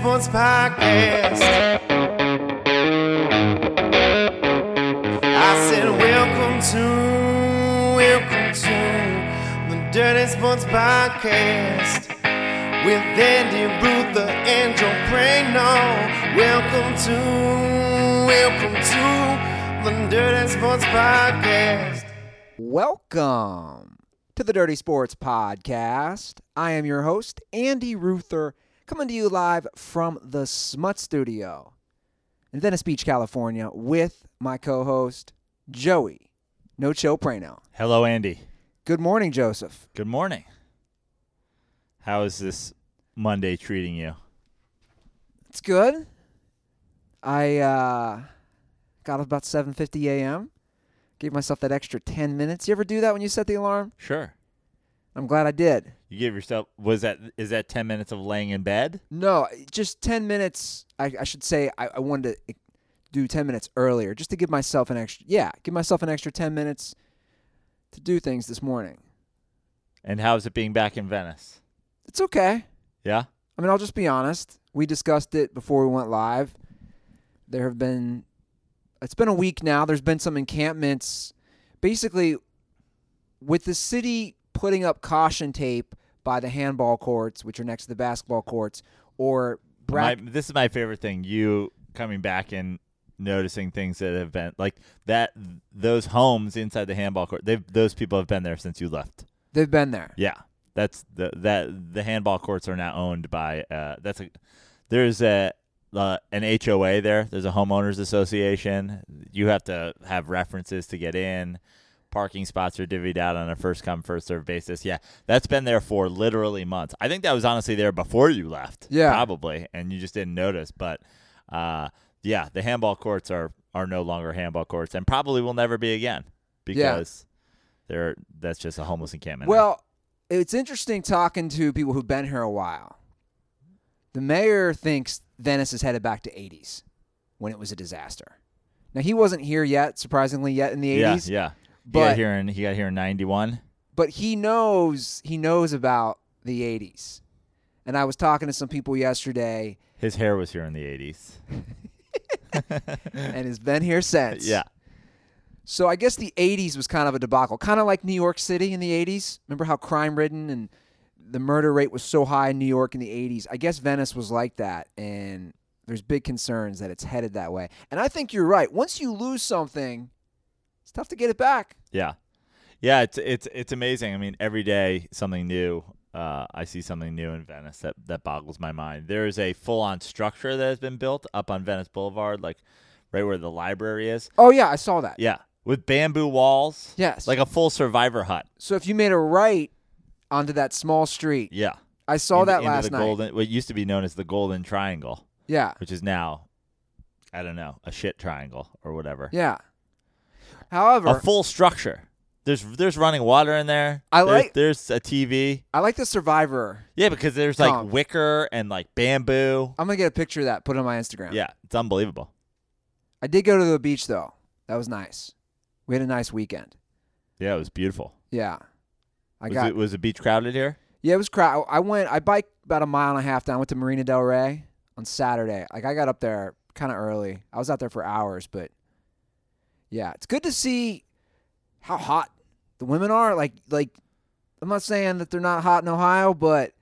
Sports Podcast. I said, Welcome to, welcome to the Dirty Sports Podcast with Andy Ruther and Joe Prano. Welcome to, welcome to the Dirty Sports Podcast. Welcome to the Dirty Sports Podcast. I am your host, Andy Ruther, coming to you live from the Smut Studio in Venice Beach, California, with my co host, Joey No Chill Prano. Hello, Andy. Good morning, Joseph. Good morning. How is this Monday treating you? It's good. I uh, got up about 7.50 a.m., gave myself that extra 10 minutes. You ever do that when you set the alarm? Sure. I'm glad I did. You give yourself was that is that ten minutes of laying in bed? No, just 10 minutes. I, I should say I, I wanted to eh, do 10 minutes earlier just to give myself an extra, yeah, give myself an extra 10 minutes to do things this morning. And how's it being back in Venice? It's okay. Yeah? I mean, I'll just be honest. We discussed it before we went live. There have been, it's been a week now. There's been some encampments. Basically, with the city putting up caution tape by the handball courts, which are next to the basketball courts, or My, this is my favorite thing. You coming back and noticing things that have been like that those homes inside the handball court. They've those people have been there since you left. they've been there. Yeah. That's the that the handball courts are now owned by uh that's a there's a uh, an HOA there. There's a homeowners association. You have to have references to get in. Parking spots are divvied out on a first come first serve basis. Yeah, that's been there for literally months. I think that was honestly there before you left. Yeah. probably, and you just didn't notice. But uh, yeah, the handball courts are are no longer handball courts, and probably will never be again because they're that's just a homeless encampment. Well, it's interesting talking to people who've been here a while. The mayor thinks Venice is headed back to 80s when it was a disaster. Now he wasn't here yet, surprisingly, yet in the 80s. Yeah, yeah. He But- got here in he got here in ninety one. But he knows he knows about the 80s. And I was talking to some people yesterday, His hair was here in the eighties. and has been here since. Yeah. So I guess the 80s was kind of a debacle, kind of like New York City in the 80s. Remember how crime ridden and the murder rate was so high in New York in the 80s? I guess Venice was like that, and there's big concerns that it's headed that way. And I think you're right. Once you lose something, it's tough to get it back. Yeah. Yeah, it's it's it's amazing. I mean, every day something new. Uh, I see something new in Venice that, that boggles my mind. There is a full on structure that has been built up on Venice Boulevard, like right where the library is. Oh yeah, I saw that. Yeah. With bamboo walls. Yes. Like a full survivor hut. So if you made a right onto that small street, Yeah. I saw Into- that last the night. Golden, what used to be known as the Golden Triangle, Yeah, which is now, I don't know, a shit triangle or whatever. yeah. However, a full structure. There's there's running water in there. I There's- like- There's a TV. I like the Survivor. Yeah, because there's like wicker and like bamboo. I'm gonna get a picture of that, put it on my Instagram. Yeah, it's unbelievable. I did go to the beach though. That was nice. We had a nice weekend. Yeah, it was beautiful. Yeah. I was got it was the beach crowded here? Yeah, it was crowd. I went I biked about a mile and a half down, went to Marina Del Rey on Saturday. Like I got up there kind of early. I was out there for hours, but yeah, it's good to see how hot the women are. Like like I'm not saying that they're not hot in Ohio, but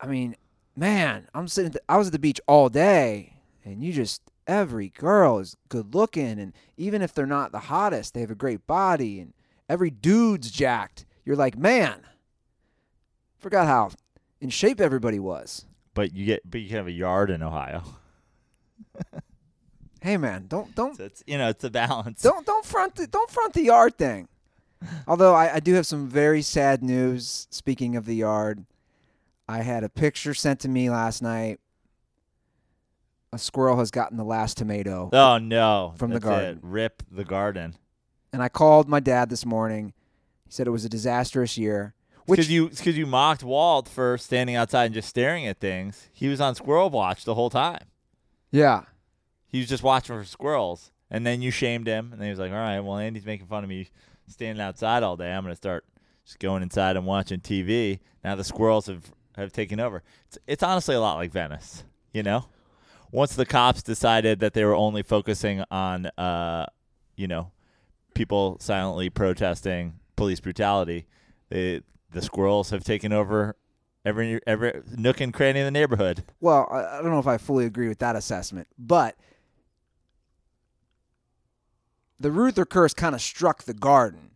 I mean, man, I'm sitting. The, I was at the beach all day, and you just every girl is good looking, and even if they're not the hottest, they have a great body, and every dude's jacked. You're like, man, forgot how in shape everybody was. But you get but you can have a yard in Ohio. Hey, man, don't don't So it's you know, it's a balance. don't don't front the don't front the yard thing. Although I, I do have some very sad news. Speaking of the yard, I had a picture sent to me last night. A squirrel has gotten the last tomato, Oh no. From the That's it. garden. Rip the garden. and I called my dad this morning. He said it was a disastrous year. Which Because you because you mocked Walt for standing outside and just staring at things. He was on squirrel watch the whole time. yeah, He was just watching for squirrels, and then you shamed him, and then he was like, "All right, well, Andy's making fun of me standing outside all day. I'm gonna start just going inside and watching TV." Now the squirrels have have taken over. It's, it's honestly a lot like Venice, you know? Once the cops decided that they were only focusing on, uh, you know, people silently protesting police brutality, they, the squirrels have taken over every every nook and cranny of the neighborhood. Well, I, I don't know if I fully agree with that assessment, but the Ruther curse kind of struck the garden.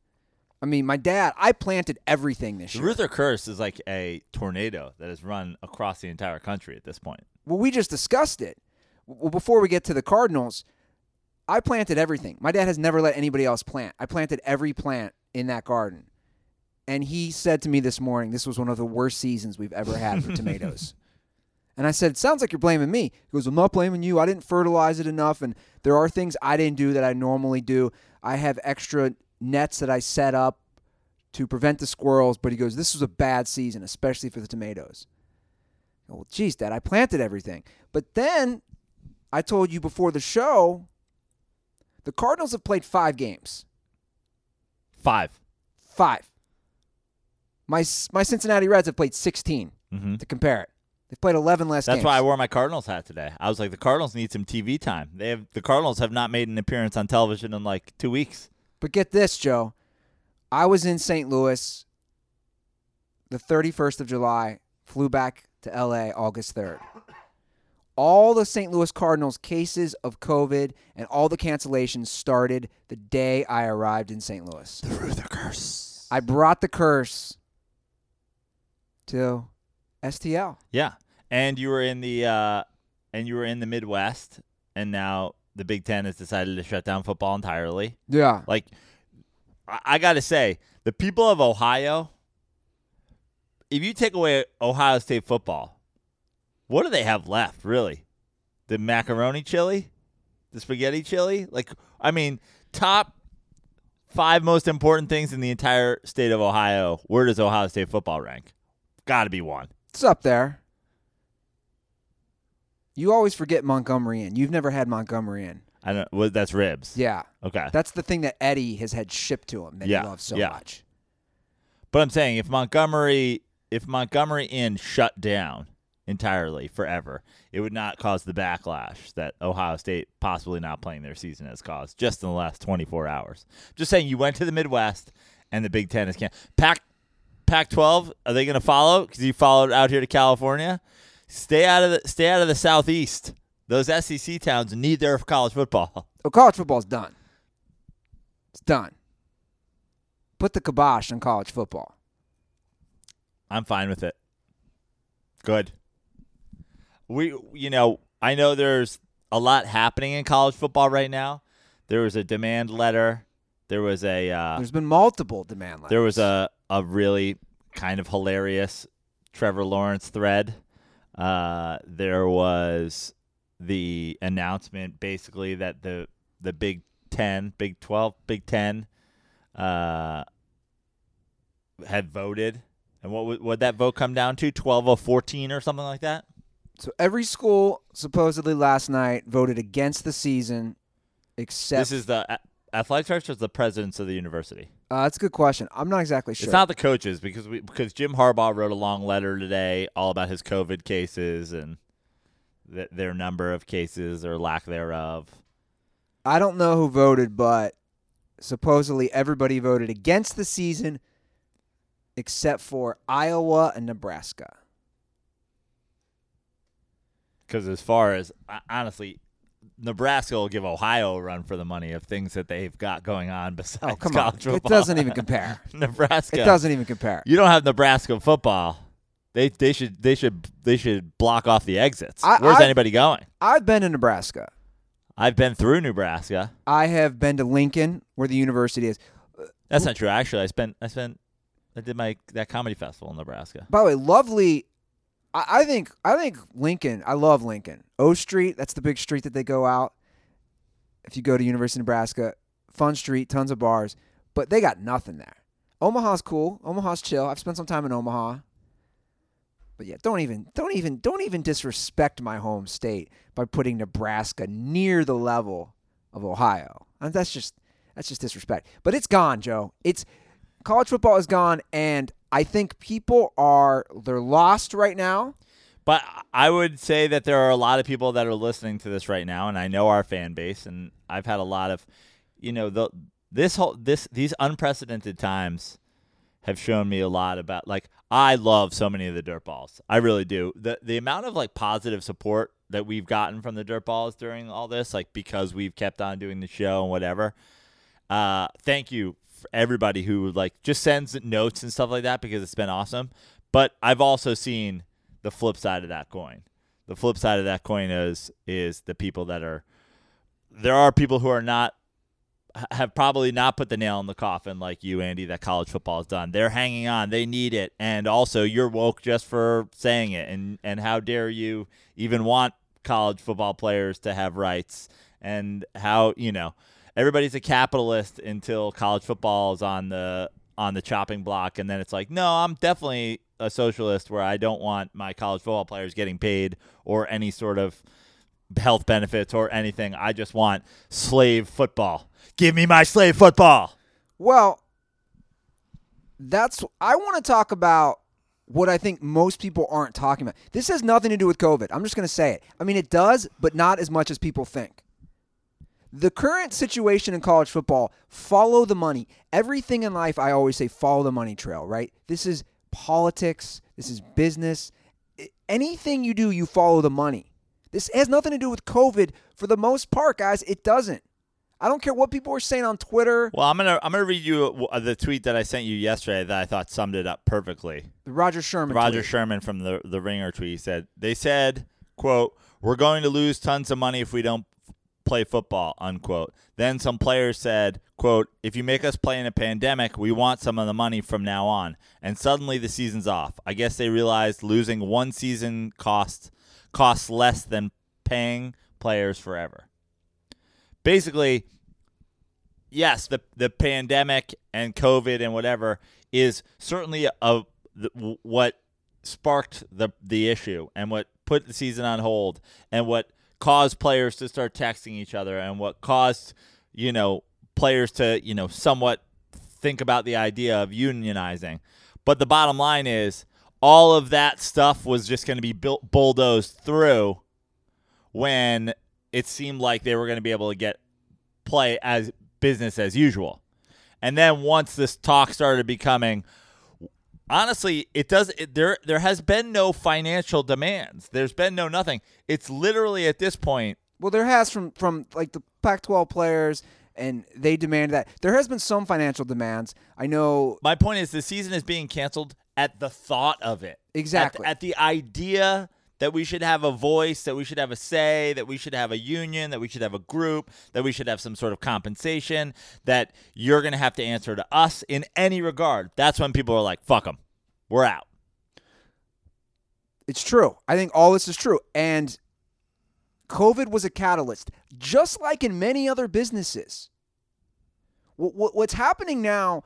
I mean, my dad, I planted everything this year. The year. Ruther curse is like a tornado that has run across the entire country at this point. Well, we just discussed it. Well, before we get to the Cardinals, I planted everything. My dad has never let anybody else plant. I planted every plant in that garden. And he said to me this morning, this was one of the worst seasons we've ever had for tomatoes. And I said, Sounds like you're blaming me. He goes, I'm not blaming you. I didn't fertilize it enough. And there are things I didn't do that I normally do. I have extra nets that I set up to prevent the squirrels. But he goes, This was a bad season, especially for the tomatoes. Go, Well, geez, Dad, I planted everything. But then I told you before the show, the Cardinals have played five games. Five. Five. My my Cincinnati Reds have played 16 Mm-hmm. to compare it. They've played 11 less That's games. why I wore my Cardinals hat today. I was like, the Cardinals need some TV time. They have the Cardinals have not made an appearance on television in like two weeks. But get this, Joe. I was in St. Louis the 31st of July, flew back to LA August 3rd. All the St. Louis Cardinals cases of COVID and all the cancellations started the day I arrived in St. Louis. The Ruther curse. I brought the curse to STL. Yeah, and you were in the uh, and you were in the Midwest, and now the Big Ten has decided to shut down football entirely. Yeah. Like, I, I got to say, the people of Ohio, if you take away Ohio State football, what do they have left, really? The macaroni chili? The spaghetti chili? Like, I mean, top five most important things in the entire state of Ohio. Where does Ohio State football rank? Got to be one. It's up there. You always forget Montgomery Inn. You've never had Montgomery Inn. I don't. Well, that's ribs. Yeah. Okay. That's the thing that Eddie has had shipped to him that Yeah, he loves so yeah. much. But I'm saying if Montgomery if Montgomery Inn shut down entirely forever, it would not cause the backlash that Ohio State possibly not playing their season has caused just in the last 24 hours. Just saying you went to the Midwest and the Big 10 is can Pac Pac 12 are they going to follow cuz you followed out here to California? Stay out of the stay out of the southeast. Those SEC towns need their college football. Oh, college football's done. It's done. Put the kibosh on college football. I'm fine with it. Good. We, you know, I know there's a lot happening in college football right now. There was a demand letter. There was a uh, There's been multiple demand letters. there was a a really kind of hilarious Trevor Lawrence thread. Uh, there was the announcement basically that the the Big Ten, Big Twelve, Big Ten, uh, had voted, and what would that vote come down to? Twelve of fourteen or something like that. So every school supposedly last night voted against the season, except This is the a- athletic directors, the presidents of the university. uh, that's a good question. I'm not exactly sure. It's not the coaches because we because Jim Harbaugh wrote a long letter today all about his COVID cases and th- their number of cases or lack thereof. I don't know who voted, but supposedly everybody voted against the season except for Iowa and Nebraska. Because as far as honestly, Nebraska will give Ohio a run for the money of things that they've got going on besides Oh, come on. college It doesn't even compare. Nebraska. It doesn't even compare. You don't have Nebraska football. They they should they should they should block off the exits. I- Where's I- anybody going? I've been to Nebraska. I've been through Nebraska. I have been to Lincoln, where the university is. That's not true. Actually, I spent I spent I did my that comedy festival in Nebraska. By the way, lovely. I, I think I think Lincoln. I love Lincoln. O Street. That's the big street that they go out. If you go to University of Nebraska, fun street, tons of bars, but they got nothing there. Omaha's cool. Omaha's chill. I've spent some time in Omaha. But yeah, don't even don't even don't even disrespect my home state by putting Nebraska near the level of Ohio. And that's just that's just disrespect. But it's gone, Joe. It's college football is gone and I think people are they're lost right now. But I would say that there are a lot of people that are listening to this right now, and I know our fan base, and I've had a lot of, you know, the this whole this these unprecedented times have shown me a lot about like I love so many of the dirt balls. I really do. The the amount of like positive support that we've gotten from the dirt balls during all this, like because we've kept on doing the show and whatever. Uh, thank you everybody who like just sends notes and stuff like that because it's been awesome. But I've also seen the flip side of that coin. The flip side of that coin is is the people that are there are people who are not have probably not put the nail in the coffin like you, Andy, that college football has done. They're hanging on. They need it. And also you're woke just for saying it. And and how dare you even want college football players to have rights and how, you know, everybody's a capitalist until college football is on the on the chopping block and then it's like, no, I'm definitely a socialist where I don't want my college football players getting paid or any sort of health benefits or anything. I just want slave football. Give me my slave football. Well, that's I want to talk about what I think most people aren't talking about. This has nothing to do with COVID. I'm just going to say it. I mean, it does, but not as much as people think. The current situation in college football, follow the money. Everything in life, I always say, follow the money trail, right? This is politics, this is business. Anything you do, you follow the money. This has nothing to do with COVID for the most part, guys. It doesn't. I don't care what people are saying on Twitter. Well, I'm gonna I'm gonna read you uh, the tweet that I sent you yesterday that I thought summed it up perfectly. The Roger Sherman. Roger tweet. Sherman from the the Ringer tweet said they said, "quote We're going to lose tons of money if we don't play football." Unquote. Then some players said, "quote If you make us play in a pandemic, we want some of the money from now on." And suddenly the season's off. I guess they realized losing one season costs costs less than paying players forever. Basically, yes, the the pandemic and COVID and whatever is certainly a, the, what sparked the the issue and what put the season on hold and what caused players to start texting each other and what caused you know players to you know somewhat think about the idea of unionizing. But the bottom line is all of that stuff was just going to be built bulldozed through when it seemed like they were going to be able to get play as business as usual. And then once this talk started becoming honestly, it does it, there there has been no financial demands. There's been no nothing. It's literally at this point Well, there has from from like the Pac-12 players, and they demand that. There has been some financial demands. I know. my point is the season is being canceled at the thought of it. Exactly. At, at the idea that we should have a voice, that we should have a say, that we should have a union, that we should have a group, that we should have some sort of compensation, that you're going to have to answer to us in any regard. That's when people are like, fuck them. We're out. It's true. I think all this is true. And COVID was a catalyst, just like in many other businesses. What, what, what's happening now,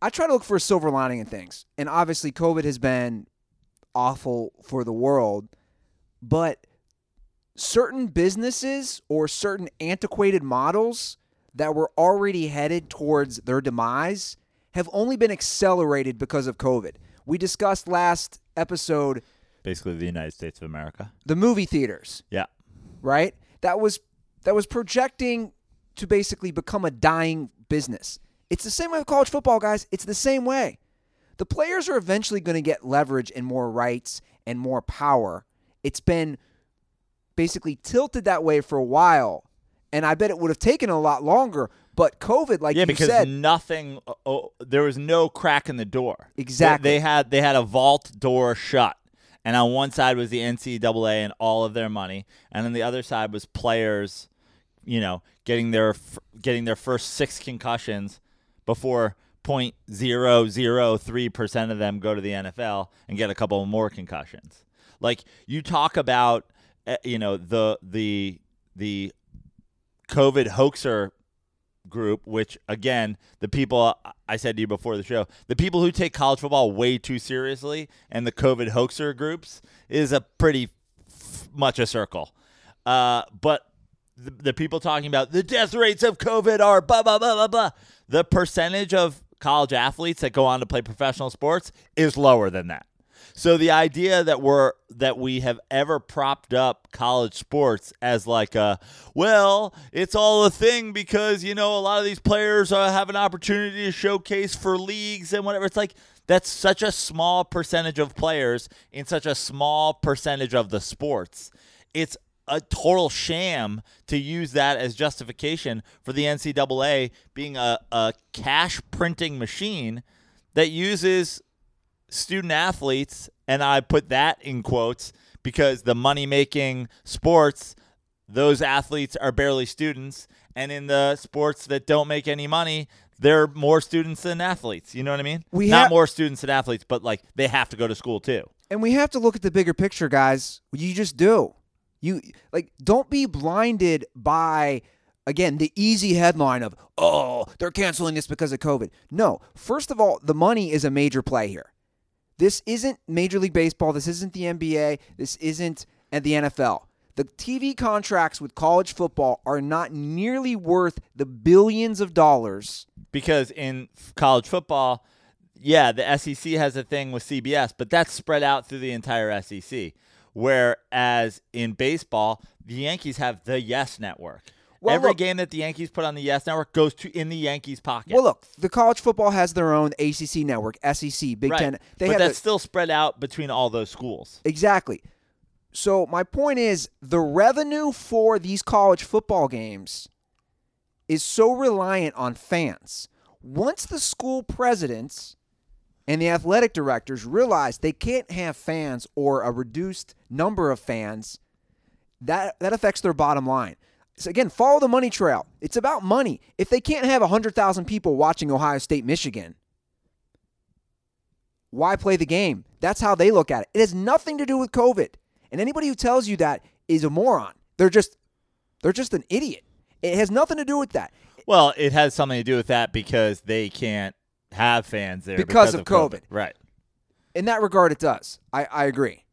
I try to look for a silver lining in things. And obviously, COVID has been awful for the world, but certain businesses or certain antiquated models that were already headed towards their demise have only been accelerated because of COVID. We discussed last episode Basically, the United States of America. the movie theaters, Yeah. right? That was that was projecting to basically become a dying business. It's the same way with college football, guys. It's the same way. The players are eventually going to get leverage and more rights and more power. It's been basically tilted that way for a while, and I bet it would have taken a lot longer. But COVID, like yeah, you because said, nothing. Oh, oh, there was no crack in the door. Exactly. They, they had they had a vault door shut, and on one side was the NCAA and all of their money, and on the other side was players, you know, getting their getting their first six concussions before point zero zero three percent of them go to the NFL and get a couple more concussions. Like you talk about, uh, you know, the the the COVID hoaxer group, which again, the people I said to you before the show, the people who take college football way too seriously and the COVID hoaxer groups is a pretty f- much a circle. Uh, but the, the people talking about the death rates of COVID are blah blah blah blah blah. The percentage of college athletes that go on to play professional sports is lower than that. So the idea that we're that we have ever propped up college sports as like a well, it's all a thing because you know a lot of these players uh, have an opportunity to showcase for leagues and whatever. It's like that's such a small percentage of players in such a small percentage of the sports. It's a total sham to use that as justification for the NCAA being a, a cash printing machine that uses student athletes, and I put that in quotes because the money making sports, those athletes are barely students. And in the sports that don't make any money, they're more students than athletes. You know what I mean? We Not ha- more students than athletes, but like they have to go to school too. And we have to look at the bigger picture, guys. You just do. You like don't be blinded by again the easy headline of oh they're canceling this because of COVID. No, first of all, the money is a major play here. This isn't Major League Baseball. This isn't the NBA. This isn't at the NFL. The TV contracts with college football are not nearly worth the billions of dollars. because in college football, yeah, the SEC has a thing with CBS, but that's spread out through the entire SEC. Whereas in baseball, the Yankees have the Yes Network. Well, Every look- game that the Yankees put on the Yes Network goes to in the Yankees' pocket. Well, look, the college football has their own ACC network, SEC, Big right. Ten. They but have that's the- still spread out between all those schools. Exactly. So my point is the revenue for these college football games is so reliant on fans. Once the school presidents and the athletic directors realize they can't have fans or a reduced number of fans, that that affects their bottom line. So again, follow the money trail. It's about money. If they can't have 100,000 people watching Ohio State, Michigan, why play the game? That's how they look at it. It has nothing to do with COVID. And anybody who tells you that is a moron. They're just they're just an idiot. It has nothing to do with that. Well, it has something to do with that because they can't have fans there Because of COVID. Right. In that regard, it does. I, I agree.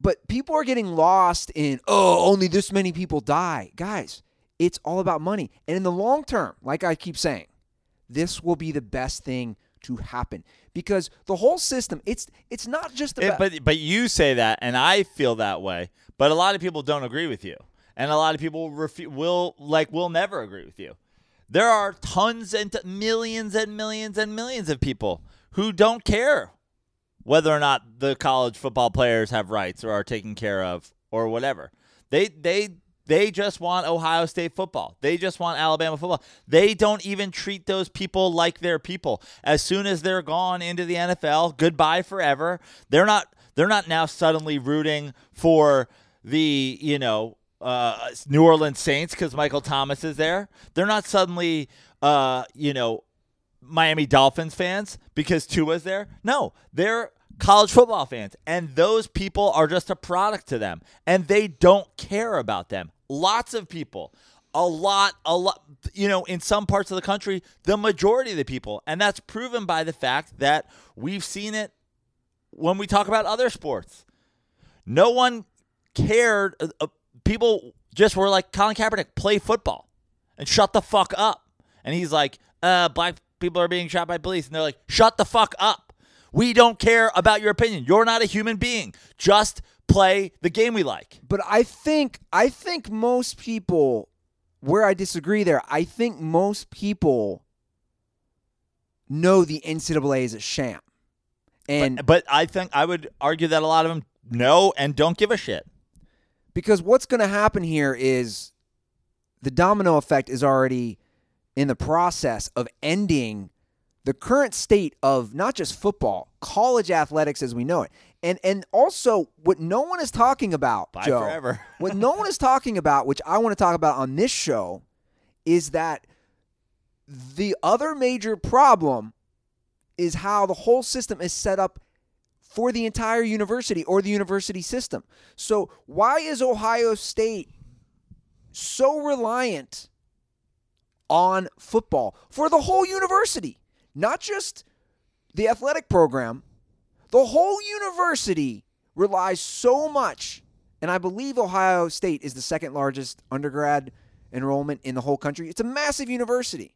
But people are getting lost in, oh, only this many people die. Guys, it's all about money. And in the long term, like I keep saying, this will be the best thing to happen because the whole system it's it's not just about but but you say that, and I feel that way. But a lot of people don't agree with you, and a lot of people refu- will like will never agree with you. There are tons and t- millions and millions and millions of people who don't care whether or not the college football players have rights or are taken care of or whatever. They they they just want Ohio State football. They just want Alabama football. They don't even treat those people like they're people. As soon as they're gone into the NFL, goodbye forever. They're not they're not now suddenly rooting for the, you know, uh, New Orleans Saints because Michael Thomas is there. They're not suddenly, uh, you know, Miami Dolphins fans because Tua's there. No, they're college football fans, and those people are just a product to them, and they don't care about them. Lots of people, a lot, a lot, you know, in some parts of the country, the majority of the people, and that's proven by the fact that we've seen it when we talk about other sports. No one cared. Uh, people just were like, Colin Kaepernick, play football and shut the fuck up. And he's like, uh, black people are being shot by police. And they're like, shut the fuck up. We don't care about your opinion. You're not a human being. Just play the game we like. But I think I think most people where I disagree there, I think most people know the NCAA is a sham. And but, but I think I would argue that a lot of them know and don't give a shit. Because what's going to happen here is the domino effect is already in the process of ending the current state of not just football, college athletics as we know it. And and also what no one is talking about, Bye Joe, forever. what no one is talking about, which I want to talk about on this show, is that the other major problem is how the whole system is set up for the entire university or the university system. So, why is Ohio State so reliant on football for the whole university? Not just the athletic program, the whole university relies so much. And I believe Ohio State is the second largest undergrad enrollment in the whole country. It's a massive university.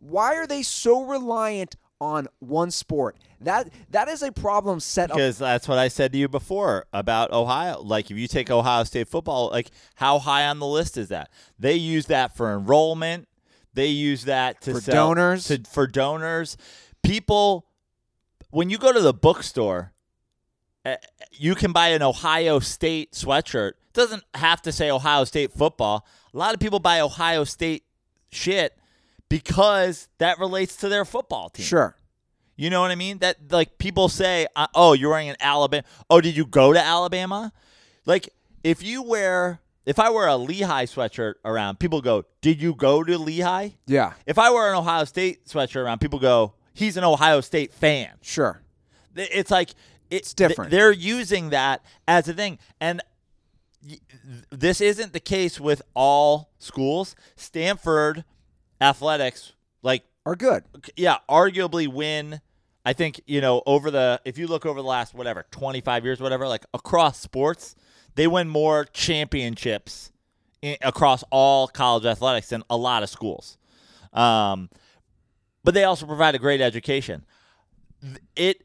Why are they so reliant on one sport? That that is a problem set up. Because that's what I said to you before about Ohio. Like, if you take Ohio State football, like, how high on the list is that? They use that for enrollment. They use that to For sell- donors. To, for donors, people. When you go to the bookstore, uh, you can buy an Ohio State sweatshirt. It doesn't have to say Ohio State football. A lot of people buy Ohio State shit because that relates to their football team. Sure. You know what I mean? That like people say, uh, "Oh, you're wearing an Alabama. Oh, did you go to Alabama?" Like if you wear, if I wear a Lehigh sweatshirt around, people go, "Did you go to Lehigh?" Yeah. If I wear an Ohio State sweatshirt around, people go, "He's an Ohio State fan." Sure. It's like it's different. They're using that as a thing, and this isn't the case with all schools. Stanford athletics, like Are good. yeah, arguably win. I think you know over the if you look over the last whatever twenty five years, whatever, like across sports, they win more championships in, across all college athletics than a lot of schools. Um, but they also provide a great education. It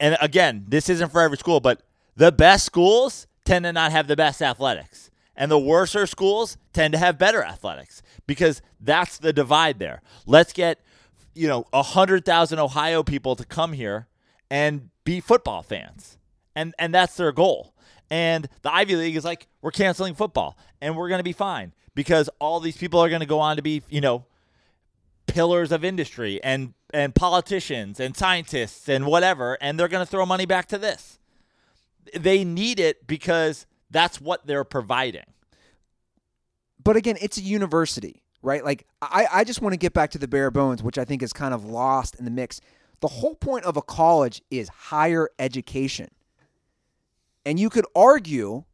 and again, this isn't for every school, but the best schools tend to not have the best athletics. And the worser schools tend to have better athletics because that's the divide there. Let's get, you know, 100,000 Ohio people to come here and be football fans. And and that's their goal. And the Ivy League is like, we're canceling football and we're going to be fine because all these people are going to go on to be, you know, pillars of industry and and politicians and scientists and whatever and they're going to throw money back to this they need it because that's what they're providing But again, it's a university, right? Like I, I just want to get back to the bare bones, which I think is kind of lost in the mix. The whole point of a college is higher education. And you could argue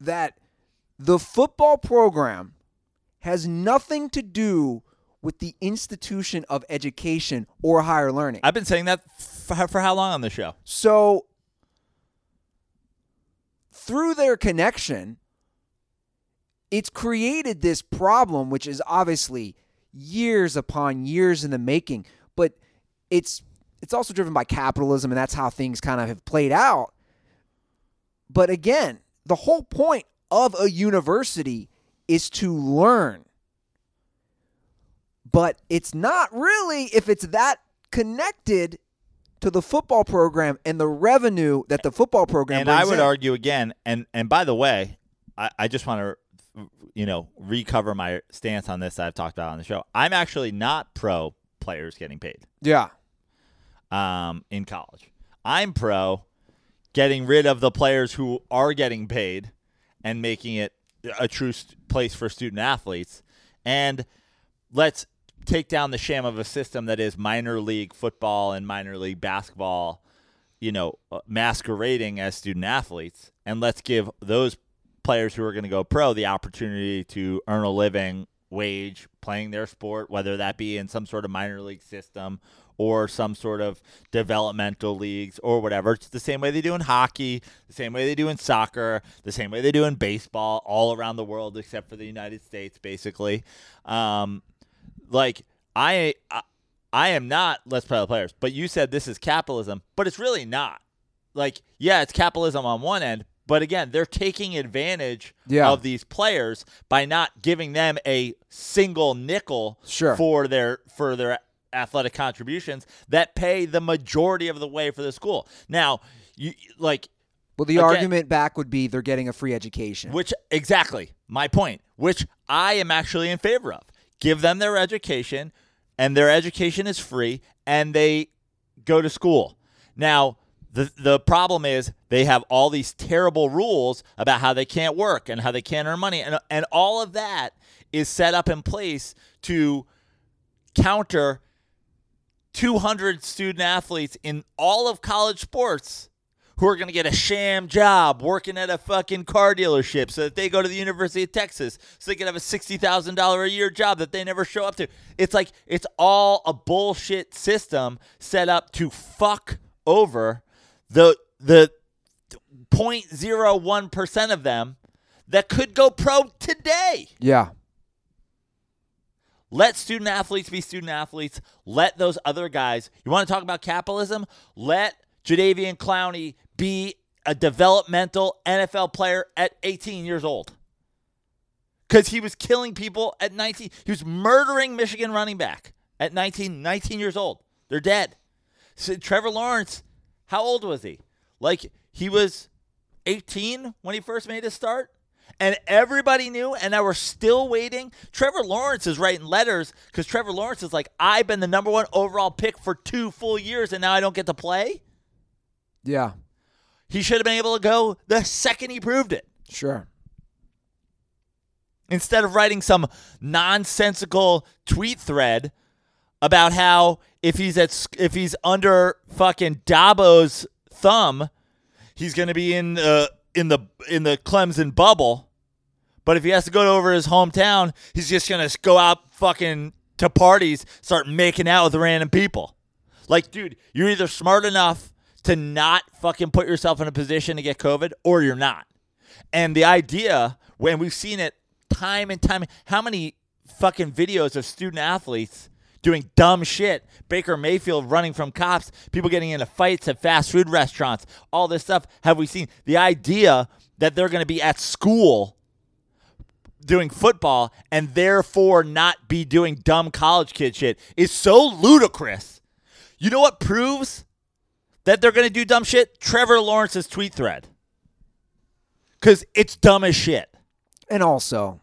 that the football program has nothing to do with the institution of education or higher learning. i've been saying that for, for how long on the show So, through their connection, it's created this problem, which is obviously years upon years in the making. But it's it's also driven by capitalism, and that's how things kind of have played out. But again, the whole point of a university is to learn. But it's not really if it's that connected to the football program and the revenue that the football program and i would in. argue again and and by the way i, I just want to you know recover my stance on this that i've talked about on the show i'm actually not pro players getting paid Yeah. um, in college. I'm pro getting rid of the players who are getting paid and making it a true place for student athletes. And let's take down the sham of a system that is minor league football and minor league basketball, you know, uh, masquerading as student athletes. And let's give those players who are going to go pro the opportunity to earn a living wage playing their sport, whether that be in some sort of minor league system or some sort of developmental leagues or whatever. It's the same way they do in hockey, the same way they do in soccer, the same way they do in baseball, all around the world except for the United States, basically. Um, like I, I, I am not let's play the players, but you said this is capitalism, but it's really not. Like, yeah, it's capitalism on one end, but again, they're taking advantage Yeah. of these players by not giving them a single nickel Sure. for their for their athletic contributions that pay the majority of the way for the school. Now, you like Well, the Again- argument back would be they're getting a free education. which exactly my point, which I am actually in favor of. Give them their education, and their education is free, and they go to school. Now, the the problem is they have all these terrible rules about how they can't work and how they can't earn money, and and all of that is set up in place to counter 200 student athletes in all of college sports who are going to get a sham job working at a fucking car dealership so that they go to the University of Texas so they can have a $60,000 a year job that they never show up to. It's like it's all a bullshit system set up to fuck over the the 0.01% of them that could go pro today. yeah. Let student athletes be student athletes. Let those other guys. You want to talk about capitalism? Let Jadeveon Clowney be a developmental NFL player at 18 years old. Because he was killing people at 19. He was murdering Michigan running back at 19, 19 years old. They're dead. So Trevor Lawrence, how old was he? Like he was 18 when he first made his start? and everybody knew, and now we're still waiting. Trevor Lawrence is writing letters because Trevor Lawrence is like, I've been the number one overall pick for two full years, and now I don't get to play. Yeah, He should have been able to go the second he proved it. sure. Instead of writing some nonsensical tweet thread about how if he's at if he's under fucking Dabo's thumb, he's going to be in uh, in the in the Clemson bubble. But if he has to go over his hometown, he's just going to go out fucking to parties, start making out with random people. Like, dude, you're either smart enough to not fucking put yourself in a position to get COVID or you're not. And the idea, when we've seen it time and time, how many fucking videos of student athletes doing dumb shit? Baker Mayfield running from cops, people getting into fights at fast food restaurants, all this stuff have we seen. The idea that they're going to be at school doing football and therefore not be doing dumb college kid shit is so ludicrous. You know what proves that they're going to do dumb shit? Trevor Lawrence's tweet thread. Because it's dumb as shit. And also,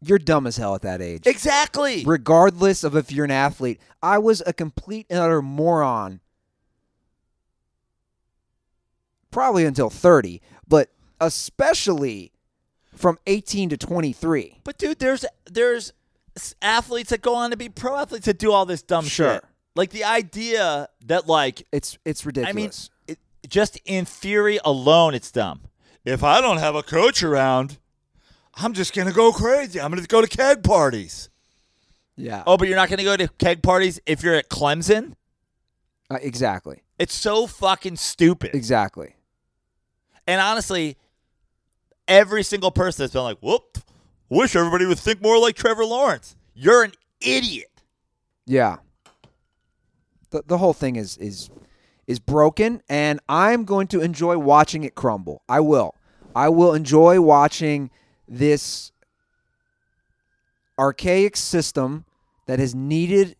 you're dumb as hell at that age. Exactly. regardless of if you're an athlete. I was a complete and utter moron probably until 30, but especially from 18 to 23. But dude, there's there's athletes that go on to be pro athletes that do all this dumb Sure. shit. Like the idea that like It's it's ridiculous. I mean, it, just in theory alone, it's dumb. If I don't have a coach around, I'm just gonna go crazy. I'm gonna go to keg parties. yeah. Oh, but you're not gonna go to keg parties if you're at Clemson. Uh, exactly. It's so fucking stupid. Exactly. And honestly, every single person that's been like, "Whoop, wish everybody would think more like Trevor Lawrence." You're an idiot. Yeah. The the whole thing is is is broken and I'm going to enjoy watching it crumble. I will. I will enjoy watching this archaic system that has needed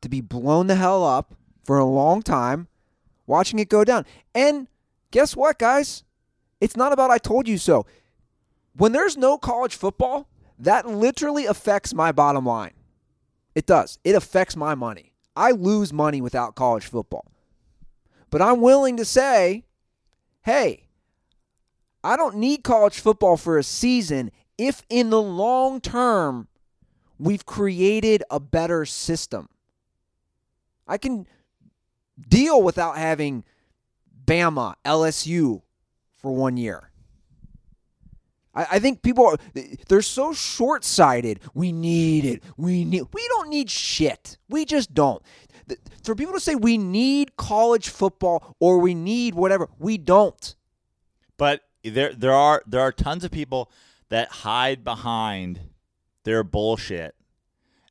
to be blown the hell up for a long time, watching it go down. And guess what, guys? It's not about I told you so. When there's no college football, that literally affects my bottom line. It does. It affects my money. I lose money without college football. But I'm willing to say, hey, I don't need college football for a season if in the long term we've created a better system. I can deal without having Bama, LSU for one year. I, I think people are they're so short sighted. We need it. We need we don't need shit. We just don't. For people to say we need college football or we need whatever, we don't. But there there are there are tons of people that hide behind their bullshit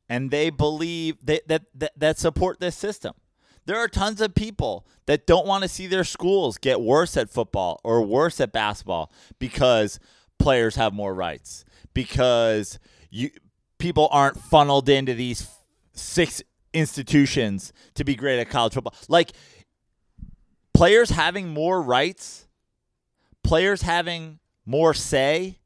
and they believe that, that that support this system. There are tons of people that don't want to see their schools get worse at football or worse at basketball because players have more rights because you people aren't funneled into these six institutions to be great at college football. Like players having more rights players having more say,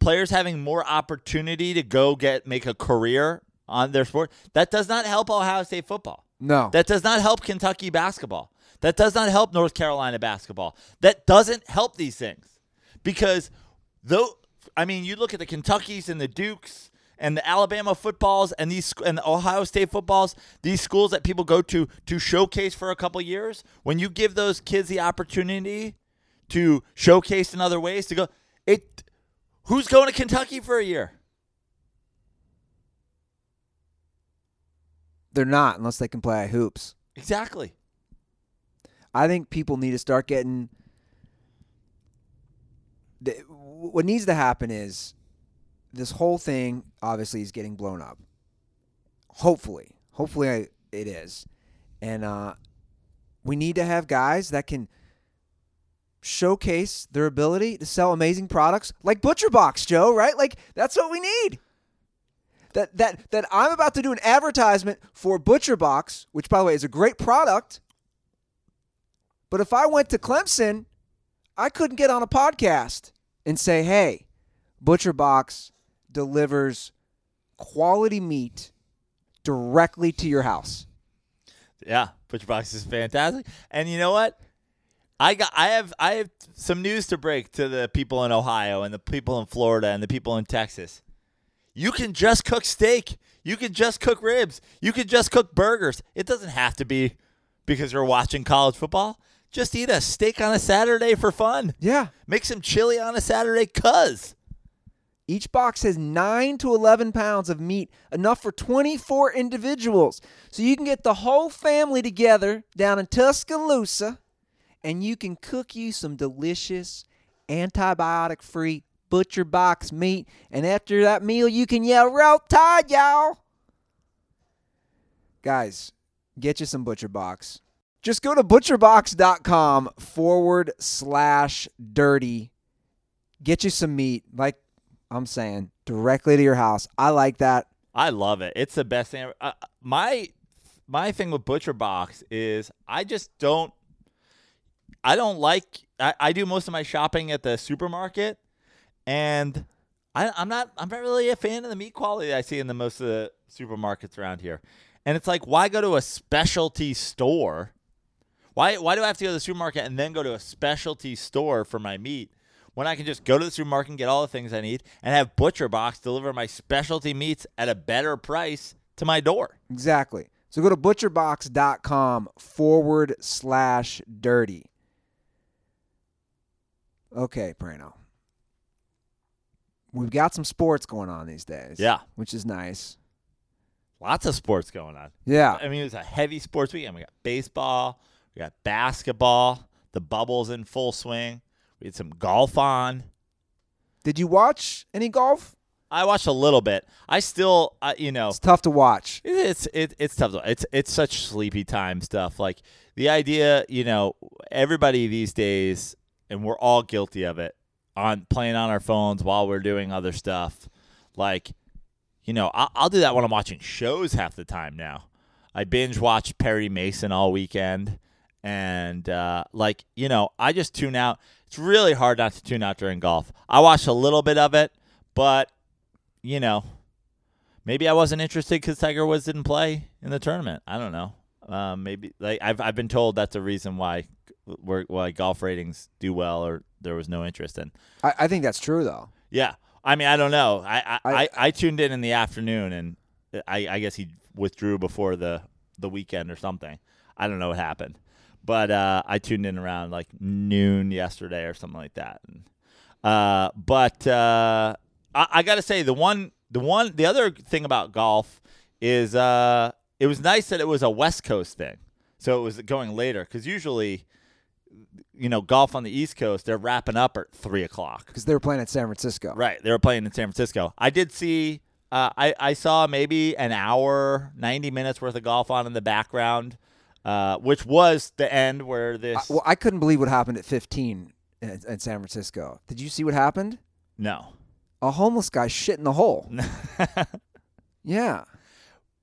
players having more opportunity to go get make a career on their sport, that does not help Ohio State football. No. That does not help Kentucky basketball. That does not help North Carolina basketball. That doesn't help these things. Because though I mean, you look at the Kentuckys and the Dukes and the Alabama footballs and these and the Ohio State footballs, these schools that people go to to showcase for a couple years, when you give those kids the opportunity to showcase in other ways to go it who's going to Kentucky for a year? They're not unless they can play hoops. Exactly. I think people need to start getting. What needs to happen is this whole thing obviously is getting blown up. Hopefully, hopefully I, it is, and uh, we need to have guys that can showcase their ability to sell amazing products like Butcher Box, Joe. Right? Like that's what we need. That that that I'm about to do an advertisement for Butcher Box, which by the way is a great product. But if I went to Clemson, I couldn't get on a podcast and say, "Hey, Butcher Box delivers quality meat directly to your house." Yeah, Butcher Box is fantastic. And you know what? I got I have I have some news to break to the people in Ohio and the people in Florida and the people in Texas. You can just cook steak. You can just cook ribs. You can just cook burgers. It doesn't have to be because you're watching college football. Just eat a steak on a Saturday for fun. Yeah. Make some chili on a Saturday cuz. Each box has 9 to 11 pounds of meat, enough for 24 individuals. So you can get the whole family together down in Tuscaloosa and you can cook you some delicious antibiotic free butcher box meat. And after that meal, you can yell, Roll Tide, y'all. Guys, get you some butcher box. Just go to butcherbox.com forward slash dirty. Get you some meat. Like I'm saying, directly to your house. I like that. I love it. It's the best thing. Uh, my my thing with Butcher Box is I just don't. I don't like. I, I do most of my shopping at the supermarket, and I, I'm not. I'm not really a fan of the meat quality I see in the most of the supermarkets around here. And it's like, why go to a specialty store? Why why do I have to go to the supermarket and then go to a specialty store for my meat? when I can just go to the supermarket and get all the things I need and have Butcher Box deliver my specialty meats at a better price to my door. Exactly. So go to butcherbox.com forward slash dirty. Okay, Prano. We've got some sports going on these days. Yeah. Which is nice. Lots of sports going on. Yeah. I mean, it was a heavy sports weekend. We got baseball, we got basketball, the bubble's in full swing. We had some golf on. Did you watch any golf? I watched a little bit. I still, uh, you know, It's tough to watch. It's it, it's tough. though. It's it's such sleepy time stuff. Like the idea, you know, everybody these days, and we're all guilty of it, on playing on our phones while we're doing other stuff. Like, you know, I'll, I'll do that when I'm watching shows half the time now. I binge watched Perry Mason all weekend, and uh, like, you know, I just tune out. It's really hard not to tune out during golf. I watched a little bit of it, but you know, maybe I wasn't interested because Tiger Woods didn't play in the tournament. I don't know. Um, maybe like I've I've been told that's a reason why why golf ratings do well or there was no interest in. I, I think that's true, though. Yeah, I mean I don't know. I I, I- I, I tuned in in the afternoon and I I guess he withdrew before the the weekend or something. I don't know what happened, but uh, I tuned in around like noon yesterday or something like that. And, uh, but uh, I, I got to say the one the one the other thing about golf is uh, it was nice that it was a West Coast thing, so it was going later because usually. You know, golf on the East Coast, they're wrapping up at three o'clock. Because they were playing at San Francisco. Right. They were playing in San Francisco. I did see uh, I, I saw maybe an hour, ninety minutes worth of golf on in the background, uh, which was the end where this I, well, I couldn't believe what happened at 15 in, in San Francisco. Did you see what happened? No. A homeless guy shit in the hole. yeah.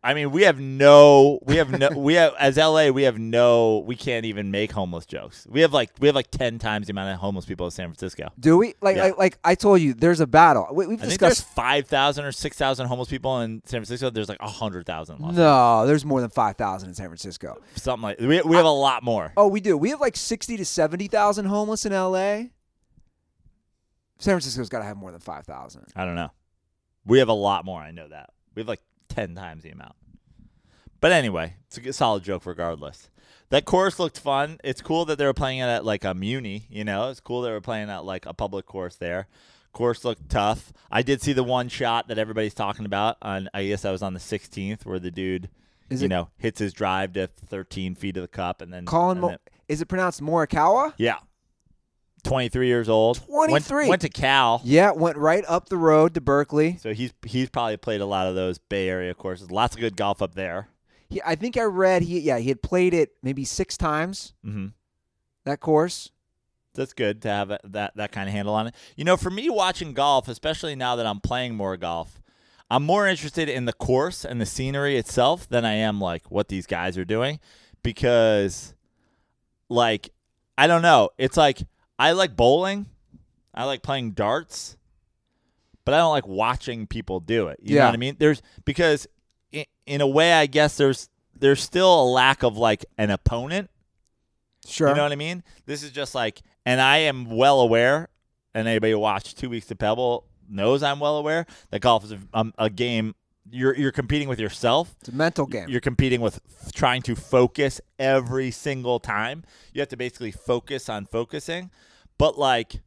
I mean we have no we have no we have as LA we have no we can't even make homeless jokes. We have like we have like ten times the amount of homeless people in San Francisco. Do we? Like, Yeah. like, like I told you, there's a battle. We, I there's discussed. five thousand or six thousand homeless people in San Francisco. There's like a hundred thousand. No, there's more than 5,000 in San Francisco. something like we we have a lot more. Oh, we do. We have like 60 to 70,000 homeless in LA. San Francisco's got to have more than 5,000. I don't know. We have a lot more. I know that. We have like 10 times the amount. But anyway, it's a good, solid joke regardless. That course looked fun. It's cool that they were playing it at like a Muni, you know? It's cool they were playing at like a public course there. Course looked tough. I did see the one shot that everybody's talking about on I guess I was on the 16th where the dude Is you it know hits his drive to 13 feet of the cup and then Collin? and Mo- then- is it pronounced Morikawa? yeah. 23 years old. Went- 23. Went, to Cal. Yeah, went right up the road to Berkeley. So he's he's probably played a lot of those Bay Area courses. Lots of good golf up there. He, I think I read he yeah he had played it maybe six times hmm that course. That's good to have that that kind of handle on it. You know, for me watching golf, especially now that I'm playing more golf, I'm more interested in the course and the scenery itself than I am like what these guys are doing because like I don't know, it's like I like bowling, I like playing darts, but I don't like watching people do it. You know Yeah. what I mean? There's because in, in a way I guess there's there's still a lack of like an opponent Sure. you know what I mean? This is just like, and I am well aware, and anybody who watched Two Weeks to Pebble knows I'm well aware that golf is a, um, a game. You're you're competing with yourself. it's a mental game. You're competing with f- trying to focus every single time. You have to basically focus on focusing, but like,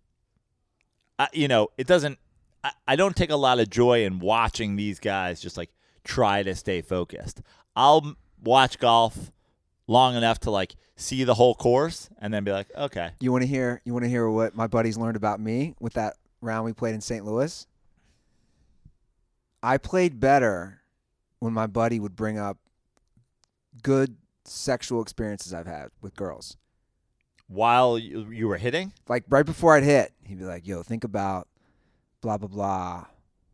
I, you know, it doesn't. I, I don't take a lot of joy in watching these guys just like try to stay focused. I'll watch golf long enough to like see the whole course and then be like, okay, You want to hear? You want to hear what my buddies learned about me with that round we played in St. Louis? I played better when my buddy would bring up good sexual experiences I've had with girls. while you, you were hitting, Like right before I'd hit, he'd be like, "Yo, think about blah blah blah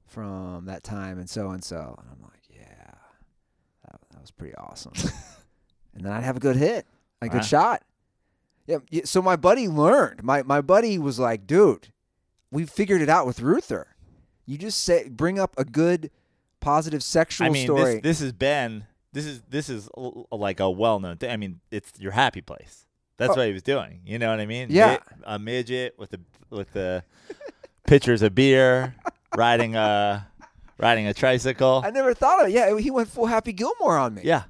from that time and so and so," and I'm like, "Yeah, that, that was pretty awesome." and then I'd have a good hit, a good shot. Yeah. yeah, So my buddy learned. My my buddy was like, "Dude, we figured it out with Ruther. You just say bring up a good, positive sexual I mean, story." this this has been this is this is like a well known thing. I mean, it's your happy place. That's Oh. what he was doing. You know what I mean? Yeah. A midget with the with the pitchers of beer, riding a riding a tricycle. I never thought of it. Yeah, he went full Happy Gilmore on me. yeah.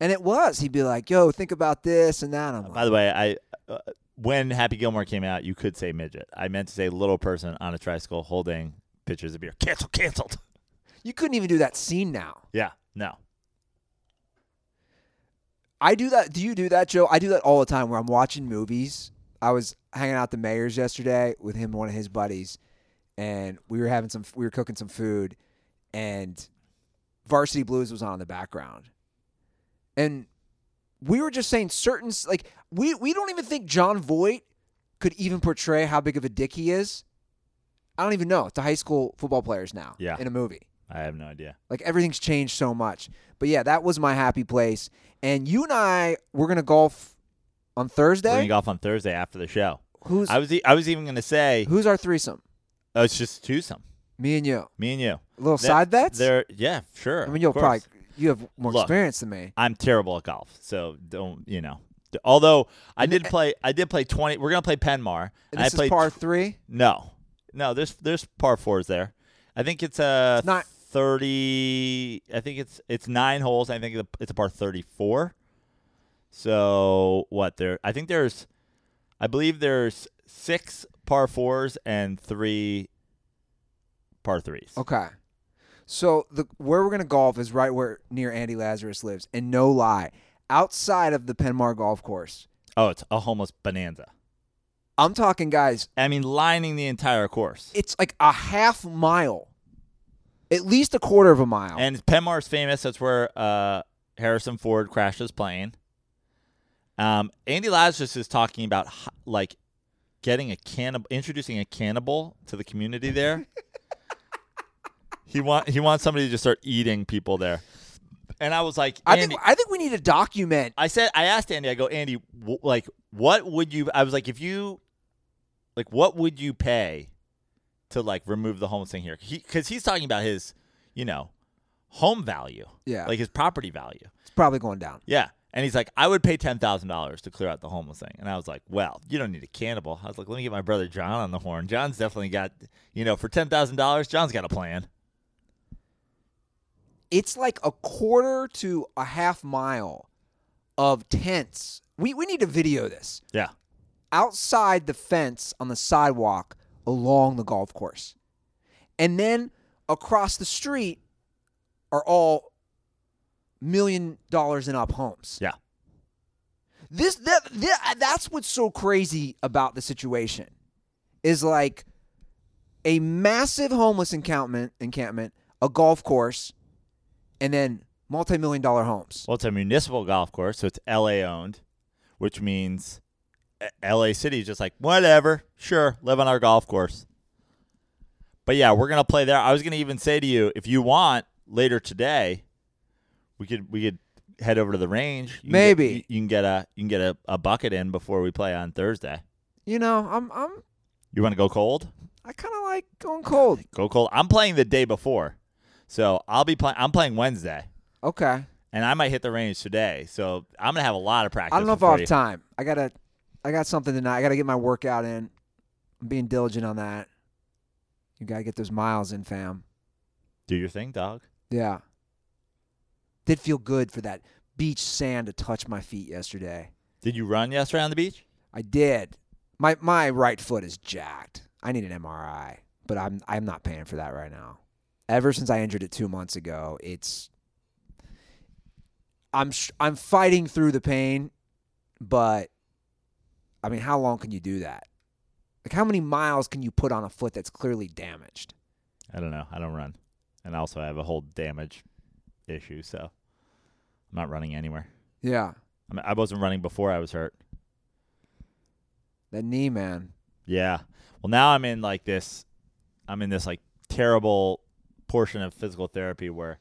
And it was. He'd be like, "Yo, think about this and that." I'm like, By the way, I uh, when Happy Gilmore came out, you could say midget. I meant to say little person on a tricycle holding pitchers of beer. Cancel, canceled. you couldn't even do that scene now. Yeah. No. I do that. Do you do that, Joe? I do that all the time where I'm watching movies. I was hanging out at the mayor's yesterday with him, and one of his buddies, and we were having some. We were cooking some food, and Varsity Blues was on in the background, and we were just saying certain like we we don't even think Jon Voight could even portray how big of a dick he is. I don't even know to high school football players now. Yeah. in a movie. I have no idea. Like everything's changed so much. But yeah, that was my happy place. And you and I, we're gonna golf on We're Thursday. going golf on Thursday after the show. who's I was e- I was even going to say who's our threesome? oh, it's just twosome. Me and you. Me and you. A little That- side bets. They're yeah, sure. I mean, you'll probably you have more Look, experience than me. I'm terrible at golf, so don't you know? Although I And did play, I did play twenty. We're gonna play Penmar. And I this is par three. no, no. There's there's par fours there. I think it's a It's not- thirty. I think it's it's nine holes. I think it's a- it's a par thirty four. So what there? I think there's, I believe there's six par fours and three par threes. Okay. So the where we're gonna golf is right where near Andy Lazarus lives, and no lie, outside of the Penmar Golf Course, Oh, it's a homeless bonanza. I'm talking guys. I mean, lining the entire course. It's like a half mile, at least a quarter of a mile. And Penmar's famous. That's where uh, Harrison Ford crashed his plane. Um, Andy Lazarus is talking about like getting a cannibal, introducing a cannibal to the community there. he want he wants somebody to just start eating people there. And I was like, I Andy, think I think we need to document. I said I asked Andy. I go, Andy, w- like, what would you? I was like, if you, like, what would you pay to like remove the homeless thing here? Because he's talking about his, you know, home value, Yeah, like his property value. it's probably going down. Yeah, and he's like, I would pay ten thousand dollars to clear out the homeless thing. And I was like, well, you don't need a cannibal. I was like, let me get my brother John on the horn. John's definitely got, you know, for ten thousand dollars, John's got a plan. It's like a quarter to a half mile of tents. We we need to video this Yeah, outside the fence on the sidewalk along the golf course, and then across the street are all million dollars and up homes. Yeah. This that, that that's what's so crazy about the situation is like a massive homeless encampment encampment, a golf course, and then multi-million dollar homes. Well, it's a municipal golf course, so it's LA owned, which means uh, LA City is just like whatever, sure, live on our golf course. But yeah, we're gonna play there. I was gonna even say to you, if you want later today, we could we could head over to the range. You can get- Maybe. you, you can get a you can get a, a bucket in before we play on Thursday. You know, I'm I'm You want to go cold? I kind of like going cold. Go cold. I'm playing the day before, so I'll be playing. I'm playing Wednesday, Okay. and I might hit the range today. So I'm gonna have a lot of practice. I don't know if before I'll have time. I gotta, I got something tonight. I gotta get my workout in. I'm being diligent on that. You gotta get those miles in, fam. Do your thing, dog. Yeah. Did feel good for that beach sand to touch my feet yesterday. Did you run yesterday on the beach? I did. My my right foot is jacked. I need an MRI, but I'm I'm not paying for that right now. Ever since I injured it 2 months ago, it's I'm sh- I'm fighting through the pain, but I mean, how long can you do that? Like how many miles can you put on a foot that's clearly damaged? I don't know. I don't run, and also I have a whole damage issue, so I'm not running anywhere. Yeah. I, mean, I wasn't running before I was hurt. That knee, man. Yeah. Well, now I'm in like this. I'm in this like terrible portion of physical therapy where,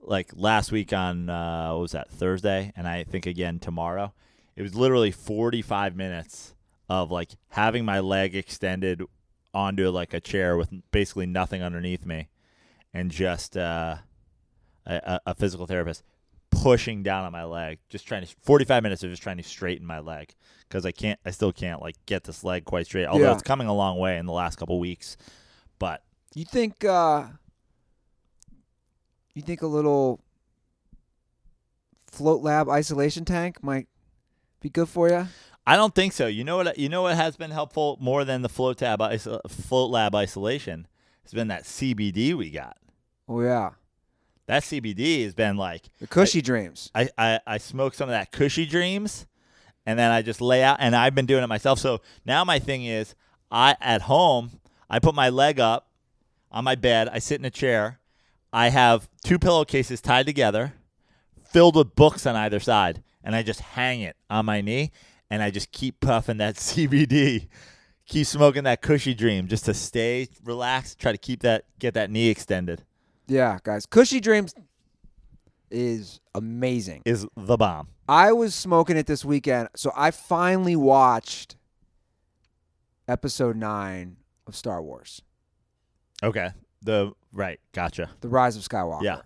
like last week on uh, what was that Thursday, and I think again tomorrow. It was literally 45 minutes of like having my leg extended onto like a chair with basically nothing underneath me, and just uh, a, a- physical therapist pushing down on my leg, just trying to 45 minutes of just trying to straighten my leg because I can't, I still can't like get this leg quite straight. Although Yeah. it's coming a long way in the last couple weeks, but You think uh you think a little float lab isolation tank might be good for you? I don't think so. You know what? You know what has been helpful more than the float tab iso- uh, float lab isolation has been that CBD we got. Oh yeah. That CBD has been like The kushy dreams. I, I, I smoke some of that kushy dreams and then I just lay out and I've been doing it myself. So now my thing is I at home, I put my leg up on my bed, I sit in a chair, I have two pillowcases tied together, filled with books on either side, and I just hang it on my knee and I just keep puffing that CBD. Keep smoking that kushy dream just to stay relaxed, try to keep that get that knee extended. Yeah, guys. Kushy dreams is amazing. Is the bomb. I was smoking it this weekend, so I finally watched episode 9 of Star Wars, Okay. The right, gotcha. The Rise of Skywalker. Yeah.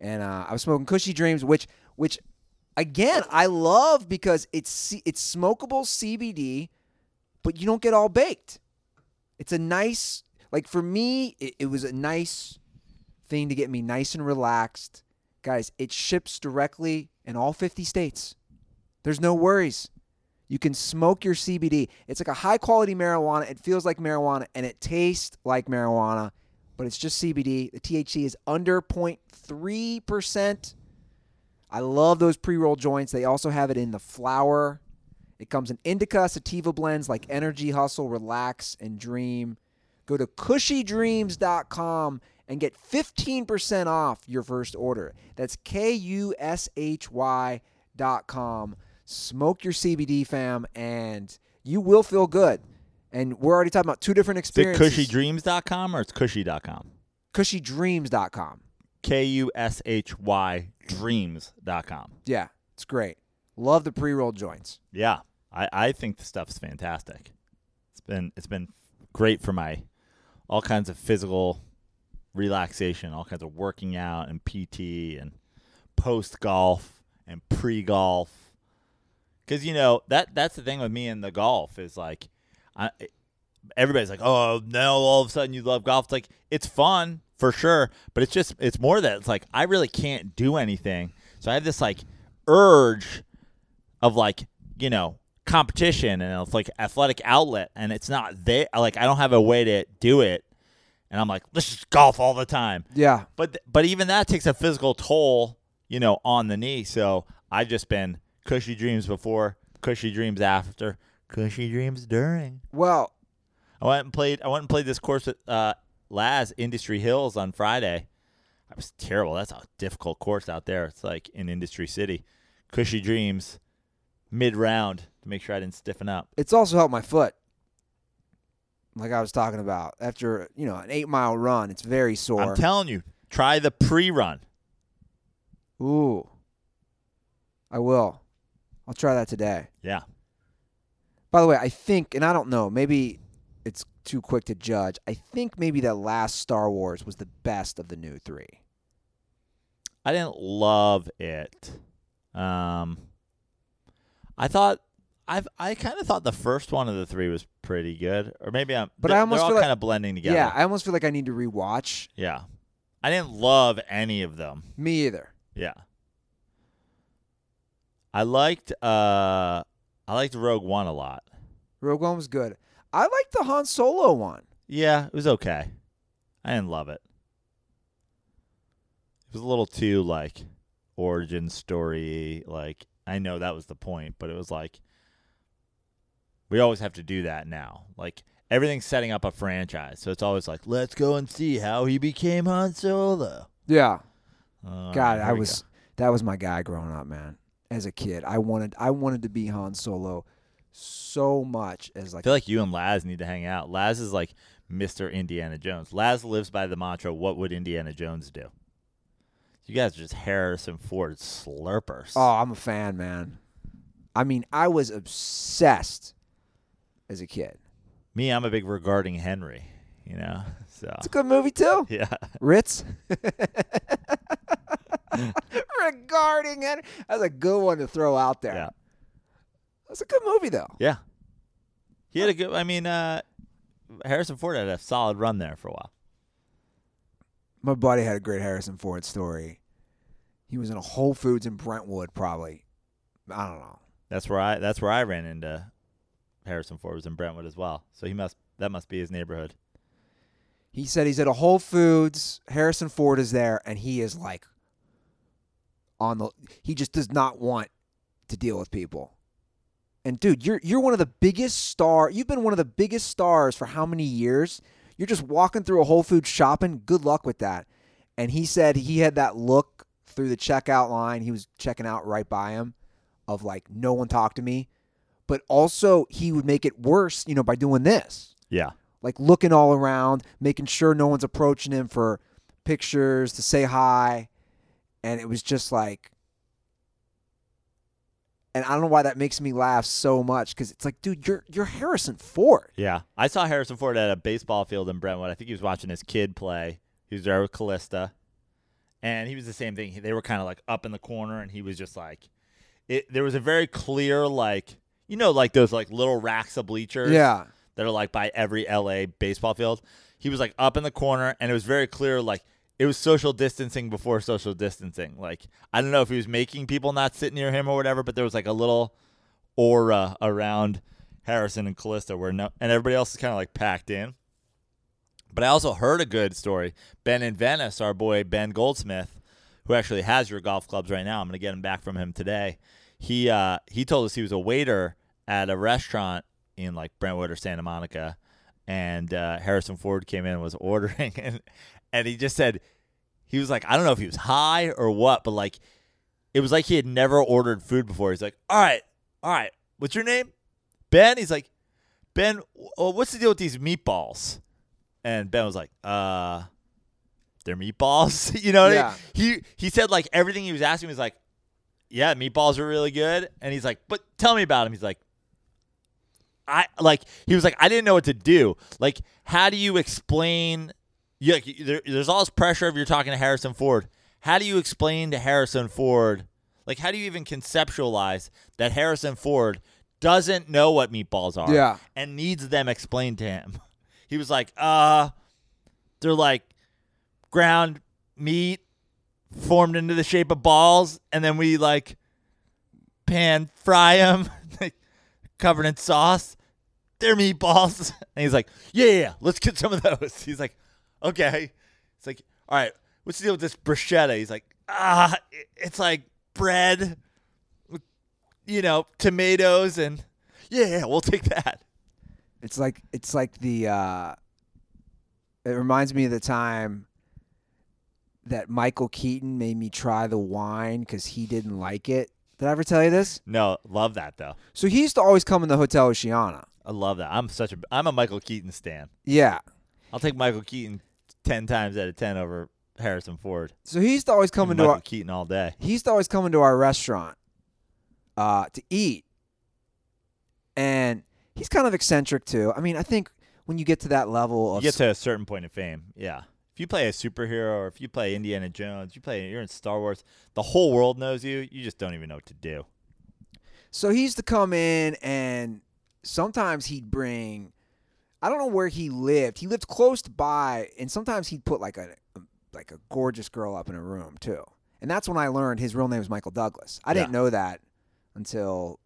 and uh, I was smoking Kushy Dreams, which which again I love because it's it's smokable CBD, but you don't get all baked. It's a nice like for me, it, it was a nice thing to get me nice and relaxed, guys. It ships directly in all fifty states. There's no worries. You can smoke your CBD. It's like a high quality marijuana. It feels like marijuana and it tastes like marijuana, but it's just CBD. The THC is under 0.3%. I love those pre roll joints. They also have it in the flower. It comes in indica, sativa blends like Energy, Hustle, Relax, and Dream. Go to kushydreams.com and get 15% off your first order. That's K U S H Y dot com. Smoke your CBD, fam, and you will feel good. And we're already talking about two different experiences. Is it kushydreams.com or it's kushy.com? Kushydreams.com. K U S H Y dreams.com. Yeah, it's great. Love the pre roll joints. Yeah. I, I think the stuff's fantastic. It's been it's been great for my all kinds of physical relaxation, all kinds of working out and PT and post golf and pre golf. Cuz you know, that that's the thing with me and the golf is like I everybody's like, "Oh, now all of a sudden you love golf." It's like it's fun for sure, but it's just it's more that it's like I really can't do anything. So I have this like urge of like you know competition and it's like athletic outlet, and it's not there. Like I don't have a way to do it, and I'm like, let's just golf all the time. Yeah. But but even that takes a physical toll, you know, on the knee. So I've just been kushy dreams before, kushy dreams after, kushy dreams during. Well, I went and played. I went and played this course with uh, Laz Industry Hills on Friday. That was terrible. That's a difficult course out there. It's like in Industry City. Kushy dreams, mid round to make sure I didn't stiffen up. it's also helped my foot. Like I was talking about, after you know an eight mile run, it's very sore. I'm telling you, try the pre-run. Ooh, I will. I'll try that today. Yeah, By the way, I think, and I don't know, maybe it's too quick to judge. I think maybe that last Star Wars was the best of the new three. I didn't love it. Um, I thought I've I kind of thought the first one of the three was pretty good, or maybe I'm. But I almost feel like- kind of blending together. Yeah, I almost feel like I need to rewatch. yeah. I didn't love any of them. Me either. Yeah. I liked uh I liked Rogue One a lot. Rogue One was good. I liked the Han Solo one. Yeah, it was okay. I didn't love it. It was a little too like origin story like I know that was the point, but it was like we always have to do that now. Like everything's setting up a franchise. So it's always like let's go and see how he became Han Solo. Yeah. Uh, God, I was go. that was my guy growing up, man. As a kid, I wanted I wanted to be Han Solo so much as like I feel like you and Laz need to hang out. Laz is like Mr. Indiana Jones. Laz lives by the mantra, what would Indiana Jones do? You guys are just Harrison Ford slurpers. Oh, I'm a fan, man. I mean, I was obsessed as a kid. Me, I'm a big regarding Henry, you know? So, It's a good movie too. yeah. Ritz. Regarding it, that's a good one to throw out there. Yeah. That's a good movie though. Yeah. He had a good, I mean, uh, Harrison Ford had a solid run there for a while. My buddy had a great Harrison Ford story. He was in a Whole Foods in Brentwood, probably. I don't know. That's where I, that's where I ran into Harrison Ford was in Brentwood as well. So he must, that must be his neighborhood. He said he's at a Whole Foods. Harrison Ford is there, and he is like on the. He just does not want to deal with people. And dude, you're you're one of the biggest star. You've been one of the biggest stars for how many years? You're just walking through a Whole Foods shopping. Good luck with that. And he said he had that look through the checkout line. He was checking out right by him, of like no one talked to me. But also he would make it worse, you know, by doing this Yeah. like looking all around, making sure no one's approaching him for pictures to say hi, and it was just like, and I don't know why that makes me laugh so much because it's like, dude, you're you're Harrison Ford. Yeah, I saw Harrison Ford at a baseball field in Brentwood. I think he was watching his kid play. He was there with Calista, and he was the same thing. They were kind of like up in the corner, and he was just like, it. There was a very clear like, you know, like those like little racks of bleachers. Yeah, that are like by every LA baseball field. He was like up in the corner, and it was very clear like it was social distancing before social distancing. Like I don't know if he was making people not sit near him or whatever, but there was like a little aura around Harrison and Calista where no, and everybody else is kind of like packed in. But I also heard a good story. Ben in Venice, our boy Ben Goldsmith, who actually has your golf clubs right now. I'm gonna get him back from him today. He uh, he told us he was a waiter at a restaurant in like Brentwood or Santa Monica, and uh, Harrison Ford came in and was ordering, and and he just said he was like I don't know if he was high or what, but like it was like he had never ordered food before. He's like, all right, all right, what's your name? Ben. He's like, Ben, what's the deal with these meatballs? And Ben was like, uh, they're meatballs. you know, what I mean? he he said like everything he was asking was like, yeah, meatballs are really good. And he's like, but tell me about him. He's like, I like he was like I didn't know what to do. Like, how do you explain? Like, there, there's all this pressure if you're talking to Harrison Ford. How do you explain to Harrison Ford? Like, how do you even conceptualize that Harrison Ford doesn't know what meatballs are? Yeah. and needs them explained to him. He was like, uh, they're like ground meat formed into the shape of balls, and then we like pan fry them, like, covered in sauce. They're meatballs. And he's like, yeah, yeah, yeah, let's get some of those. He's like, okay. It's like, all right, what's the deal with this bruschetta? He's like, ah, it's like bread with you know, tomatoes and yeah, we'll take that. It's like it's like the. uh It reminds me of the time that Michael Keaton made me try the wine because he didn't like it. Did I ever tell you this? No, love that though. So he used to always come in the Hotel Oceana. I love that. I'm such a I'm a Michael Keaton stan. Yeah. I'll take Michael Keaton ten times out of ten over Harrison Ford. So he used to always come into Michael our Keaton all day. he used to always come into our restaurant uh, to eat, and he's kind of eccentric too. I mean, I think when you get to that level You of get to a certain point of fame, yeah. If you play a superhero or if you play Indiana Jones, you play you're in Star Wars, the whole world knows you. You just don't even know what to do. So he used to come in, and sometimes he'd bring. I don't know where he lived. He lived close by, and sometimes he'd put like a like a gorgeous girl up in a room too. And that's when I learned his real name is Michael Douglas. I didn't know that until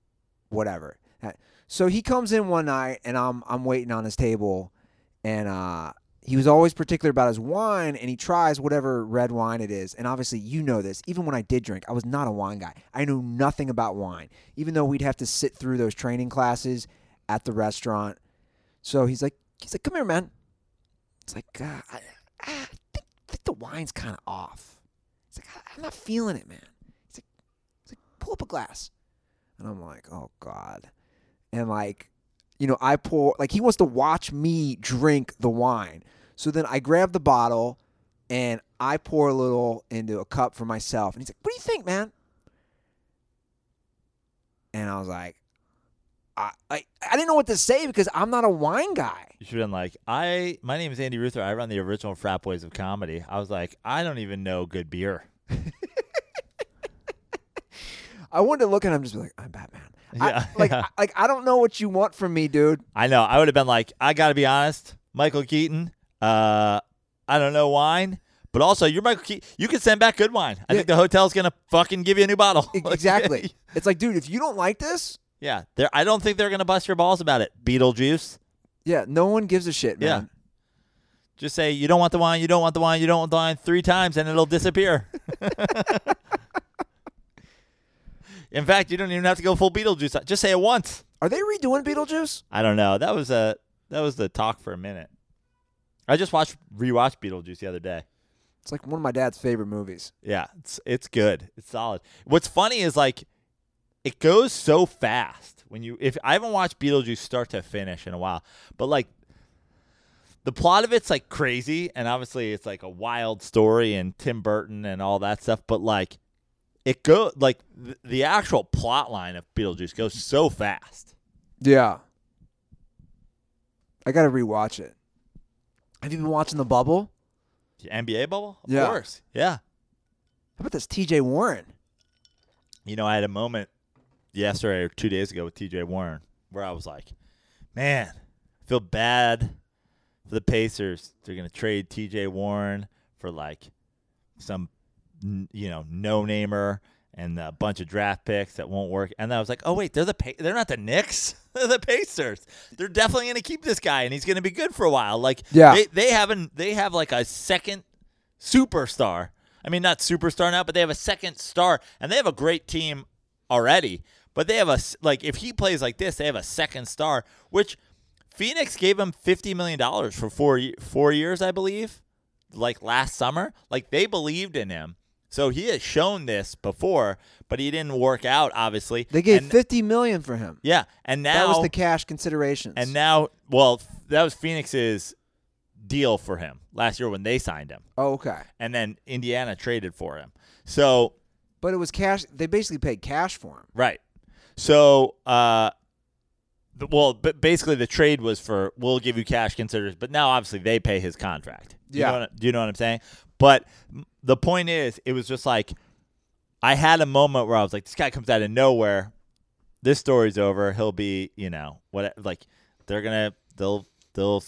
whatever. Uh, So he comes in one night, and I'm I'm waiting on his table, and uh, he was always particular about his wine, and he tries whatever red wine it is. And obviously, you know this. Even when I did drink, I was not a wine guy. I knew nothing about wine, even though we'd have to sit through those training classes at the restaurant. So he's like, he's like, come here, man. It's like, uh, I, I think, think the wine's kind of off. It's like, I'm not feeling it, man. He's like, he's like, pull up a glass, and I'm like, oh god, and like, you know, I pour like he wants to watch me drink the wine. So then I grab the bottle and I pour a little into a cup for myself. And he's like, "What do you think, man?" And I was like, I, I I didn't know what to say because I'm not a wine guy. You should have been like, I my name is Andy Ruther. I run the original Frat Boys of Comedy. I was like, I don't even know good beer. I wanted to look at him and just be like, "I'm Batman." I- Yeah, like, yeah. I, like I don't know what you want from me, dude. I know. I would have been like, I got to be honest, Michael Keaton. Uh, I don't know wine, but also you're Michael Keaton. You can send back good wine. I Yeah. think the hotel's gonna fucking give you a new bottle. Exactly. it's like, dude, if you don't like this, yeah. They're, I don't think they're gonna bust your balls about it. Beetlejuice. yeah, no one gives a shit, man. Yeah. Just say you don't want the wine. You don't want the wine. You don't want the wine three times, and it'll disappear. In fact, you don't even have to go full Beetlejuice. Just say it once. Are they redoing Beetlejuice? I don't know. That was a that was the talk for a minute. I just watched rewatched Beetlejuice the other day. It's like one of my dad's favorite movies. Yeah, it's it's good. It's solid. What's funny is like it goes so fast when you if I haven't watched Beetlejuice start to finish in a while, but like the plot of it's like crazy and obviously it's like a wild story and Tim Burton and all that stuff, but like it go like th- the actual plot line of Beetlejuice goes so fast. Yeah. I got to rewatch it. Have you been watching The Bubble? The NBA bubble? Of Yeah. course. Yeah. How about this TJ Warren? You know, I had a moment yesterday or two days ago with TJ Warren where I was like, man, I feel bad for the Pacers. They're going to trade TJ Warren for like some, you know, no namer and a bunch of draft picks that won't work. And I was like, oh, wait, they're the pa- they're not the Knicks. they're the Pacers. They're definitely going to keep this guy and he's going to be good for a while. Like, Yeah. they, they haven't, they have like a second superstar. I mean, not superstar now, but they have a second star, and they have a great team already. But they have a like if he plays like this, they have a second star, which Phoenix gave him fifty million dollars for four four years, I believe, like last summer. Like they believed in him, so he has shown this before, but he didn't work out. Obviously, They gave And- 50 million for him. yeah, and now that was the cash considerations. and now, well, that was Phoenix's deal for him last year when they signed him, oh, okay. and then Indiana traded for him. So But it was cash. They basically paid cash for him. Right. So, uh, the, well, but basically the trade was for we'll give you cash considers, but now obviously they pay his contract. Do you Yeah. Know what, do you know what I'm saying? But the point is, it was just like I had a moment where I was like, this guy comes out of nowhere. This story's over. He'll be, you know, what like they're gonna they'll they'll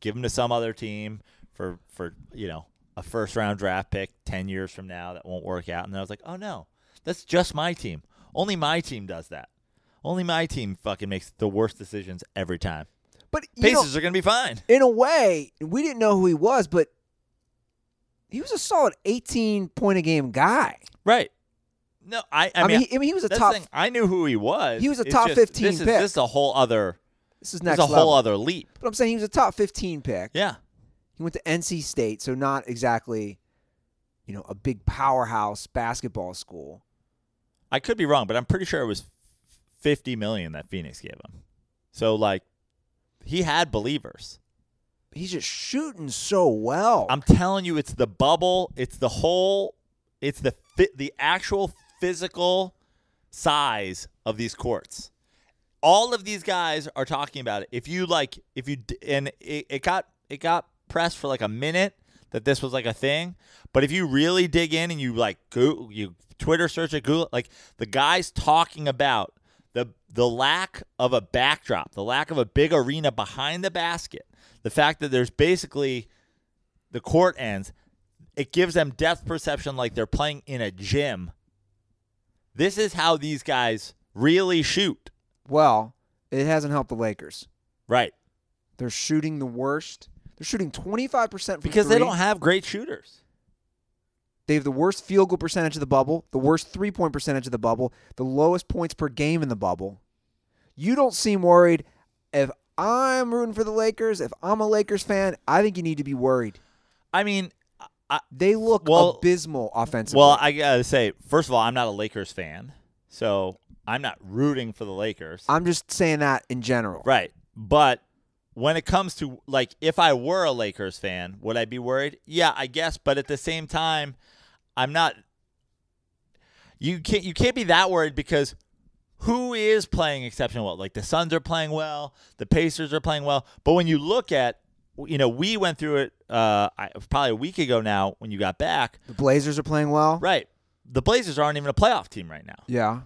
give him to some other team for for you know a first round draft pick ten years from now that won't work out. And then I was like, oh no, that's just my team. Only my team does that. Only my team fucking makes the worst decisions every time. But you know, are gonna be fine. in a way, we didn't know who he was, but he was a solid 18 point a game guy. Right. No, I. I, I, mean, mean, he, I mean, he was a top. thing. I knew who he was. He was a top just- 15 this is, pick. This is a whole other. This is next. This is a level. whole other leap. But I'm saying he was a top 15 pick. Yeah. He went to NC State, so not exactly, you know, a big powerhouse basketball school. I could be wrong, but I'm pretty sure it was 50 million that Phoenix gave him. So like, he had believers. He's just shooting so well. I'm telling you, it's the bubble. It's the whole. It's the fit. The actual physical size of these courts. All of these guys are talking about it. If you like, if you and it, it got it got pressed for like a minute that this was like a thing, but if you really dig in and you like go you Twitter search it, Google like the guys talking about the the lack of a backdrop, the lack of a big arena behind the basket, the fact that there's basically the court ends, it gives them depth perception like they're playing in a gym. This is how these guys really shoot. well, it hasn't helped the Lakers. Right. They're shooting the worst. They're shooting 25% from Because they don't have great shooters. They have the worst field goal percentage of the bubble, the worst three point percentage of the bubble, the lowest points per game in the bubble. You don't seem worried. If I'm rooting for the Lakers, if I'm a Lakers fan, I think you need to be worried. I mean, I, They look Well- abysmal offensively. well, I gotta say, first of all, I'm not a Lakers fan, so I'm not rooting for the Lakers. I'm just saying that in general. Right. But when it comes to like if I were a Lakers fan, would I be worried? Yeah, I guess, but at the same time, I'm not you can't you can't be that worried because who is playing exceptional well? Like the Suns are playing well, the Pacers are playing well, but when you look at you know, we went through it uh probably a week ago now when you got back. The Blazers are playing well. Right. The Blazers aren't even a playoff team right now. Yeah.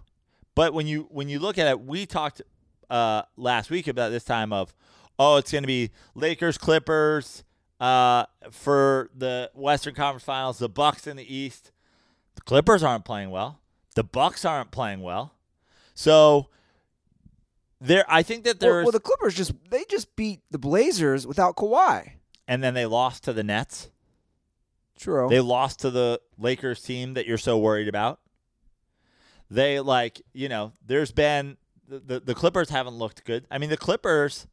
But when you when you look at it, we talked uh, last week about this time of oh, it's going to be Lakers Clippers uh, for the Western Conference Finals, the Bucks in the East. The Clippers aren't playing well. The Bucks aren't playing well. So there, I think that Well, well, the Clippers just they just beat the Blazers without Kawhi. and then they lost to the Nets. True. They lost to the Lakers team that you're so worried about. They like, you know, there's been the, the, the Clippers haven't looked good. I mean, the Clippers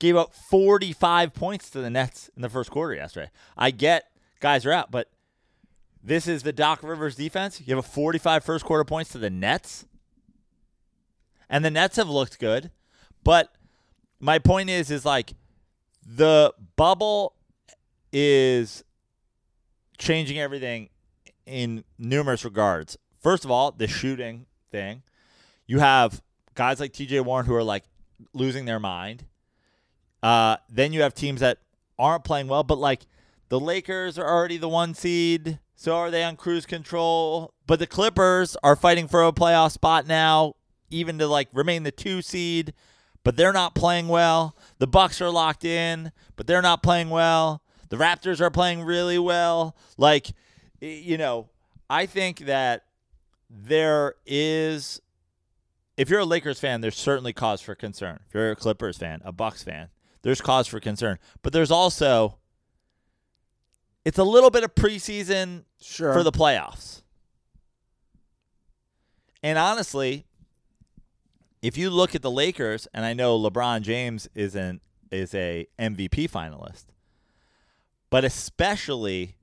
gave up 45 points to the Nets in the first quarter yesterday. I get guys are out, but this is the Doc Rivers defense. You have a 45 first quarter points to the Nets. And the Nets have looked good, but my point is is like the bubble is changing everything in numerous regards. First of all, the shooting thing. You have guys like TJ Warren who are like losing their mind. Uh, then you have teams that aren't playing well, but like the Lakers are already the one seed, so are they on cruise control? But the Clippers are fighting for a playoff spot now, even to like remain the two seed, but they're not playing well. The Bucks are locked in, but they're not playing well. The Raptors are playing really well. Like, you know, I think that there is if you're a Lakers fan, there's certainly cause for concern. If you're a Clippers fan, a Bucks fan, there's cause for concern. But there's also it's a little bit of preseason sure. for the playoffs. And honestly, if you look at the Lakers, and I know LeBron James is an is a MVP finalist, but especially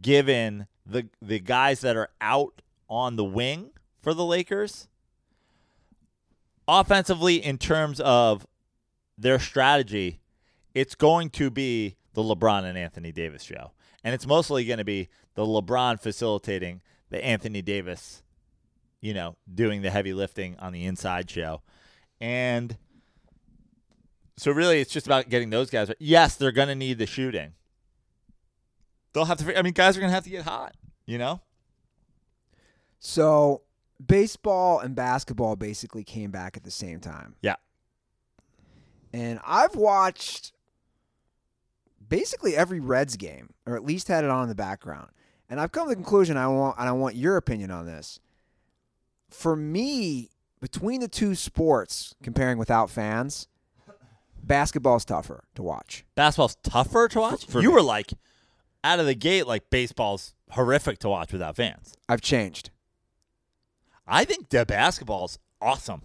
given the the guys that are out on the wing for the Lakers, offensively in terms of their strategy, it's going to be the LeBron and Anthony Davis show. And it's mostly going to be the LeBron facilitating the Anthony Davis, you know, doing the heavy lifting on the inside show. And so really it's just about getting those guys. Yes, they're going to need the shooting. They'll have to I mean guys are going to have to get hot, you know? So baseball and basketball basically came back at the same time. Yeah. And I've watched basically every Reds game, or at least had it on in the background. And I've come to the conclusion I want and I want your opinion on this. For me, between the two sports, comparing without fans, basketball's tougher to watch. Basketball's tougher to watch. for you me. were like out of the gate like baseball's horrific to watch without fans. I've changed. I think the basketball's awesome.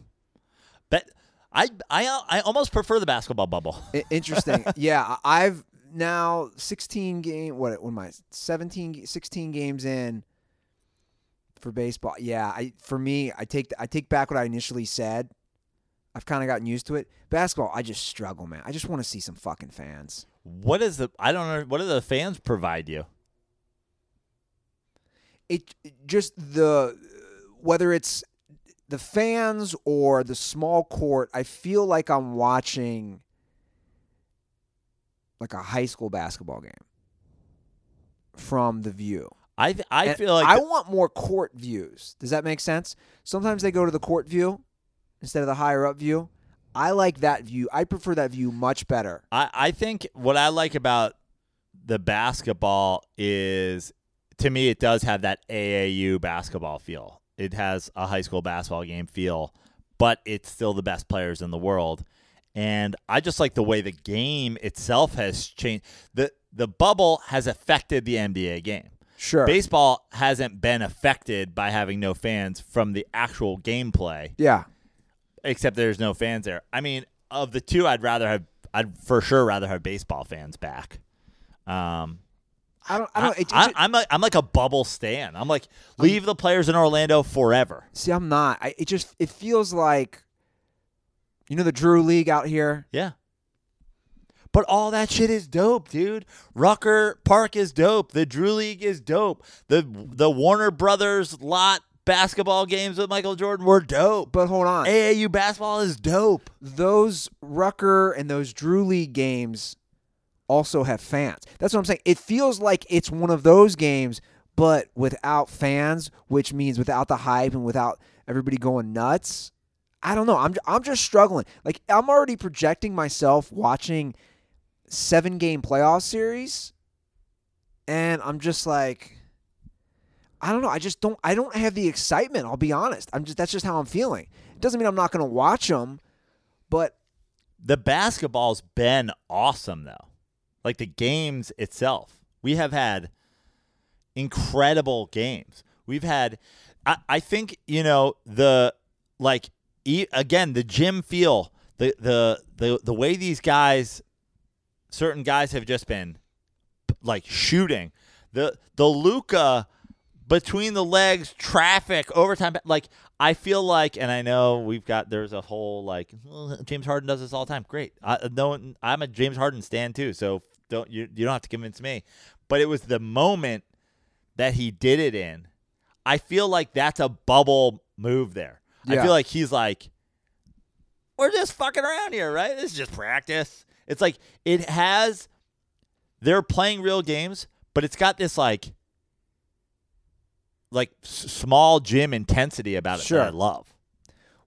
But I I I almost prefer the basketball bubble. Interesting. yeah, I've now 16 game. What? What am I? 17, 16 games in for baseball. Yeah, I for me, I take I take back what I initially said. I've kind of gotten used to it. Basketball, I just struggle, man. I just want to see some fucking fans. What is the I don't know what do the fans provide you? It it just the whether it's the fans or the small court, I feel like I'm watching like a high school basketball game from the view. I th- I And feel like I the- want more court views. Does that make sense? Sometimes they go to the court view instead of the higher up view. I like that view. I prefer that view much better. I, I think what I like about the basketball is to me it does have that AAU basketball feel. It has a high school basketball game feel, but it's still the best players in the world. And I just like the way the game itself has changed. The the bubble has affected the NBA game. Sure. Baseball hasn't been affected by having no fans from the actual gameplay yeah. except there's no fans there. I mean, of the two, I'd rather have, I'd for sure rather have baseball fans back. Um, I don't. I don't. It, I, am like I'm like a bubble stand. I'm like leave the players in Orlando forever. see, I'm not. I, it just. It feels like, you know, the Drew League out here. Yeah. But all that shit is dope, dude. Rucker Park is dope. The Drew League is dope. The the Warner Brothers lot basketball games with Michael Jordan were dope. But hold on. AAU basketball is dope. those Rucker and those Drew League games also have fans. That's what I'm saying. It feels like it's one of those games, but without fans, which means without the hype and without everybody going nuts. I don't know. I'm I'm just struggling. Like I'm already projecting myself watching seven game playoff series, and I'm just like. I don't know. I just don't. I don't have the excitement. I'll be honest. I'm just. That's just how I'm feeling. It doesn't mean I'm not going to watch them, but the basketball's been awesome though. Like the games itself. We have had incredible games. We've had I, I think, you know, the like e- again, the gym feel, the the the the way these guys certain guys have just been like shooting. The the Luka between the legs, traffic, overtime. Like I feel like, and I know we've got there's a whole like "Well, James Harden does this all the time. Great, I, no, I'm a James Harden stand too. So don't you you don't have to convince me. But it was the moment that he did it in. I feel like that's a bubble move there. I feel like he's like, we're just fucking around here, right? This is just practice. It's like it has. They're playing real games, but it's got this like like s- small gym intensity about it Sure. that I love.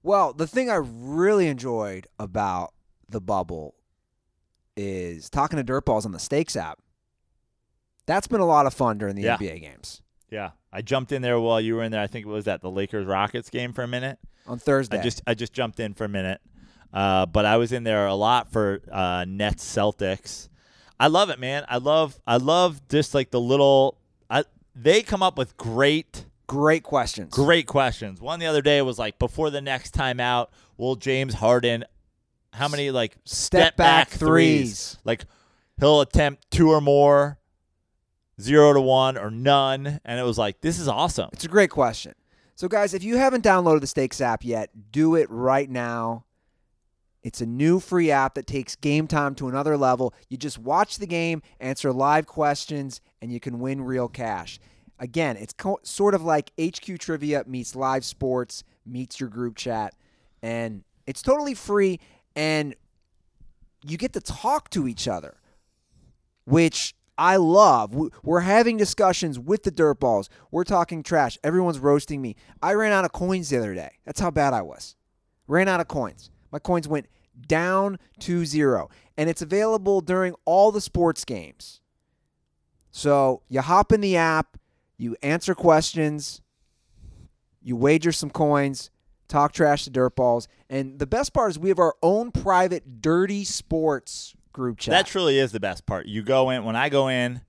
Well, the thing I really enjoyed about the bubble is talking to dirtballs on the Stakes app. That's been a lot of fun during the Yeah. NBA games Yeah, I jumped in there while you were in there. I think it was at the Lakers Rockets game for a minute. on Thursday. I just I just jumped in for a minute, uh, but I was in there a lot for uh, Nets Celtics. I love it, man. I love I love just like the little. I, they come up with great Great questions. great questions. One the other day was like before the next time out, will James Harden how many like Step back threes. Like he'll attempt two or more, zero to one or none, and it was like this is awesome. It's a great question. So, guys, if you haven't downloaded the Stakes app yet, do it right now. It's a new free app that takes game time to another level. You just watch the game, answer live questions, and you can win real cash. Again, it's co- sort of like HQ Trivia meets live sports, meets your group chat, and it's totally free, and you get to talk to each other which I love. We- We're having discussions with the dirtballs. We're talking trash. Everyone's roasting me. I ran out of coins the other day. That's how bad I was. Ran out of coins. My coins went down to zero. And it's available during all the sports games. So you hop in the app, you answer questions, you wager some coins, talk trash to dirtballs. And the best part is we have our own private dirty sports group chat. That truly is the best part. You go in when I go in,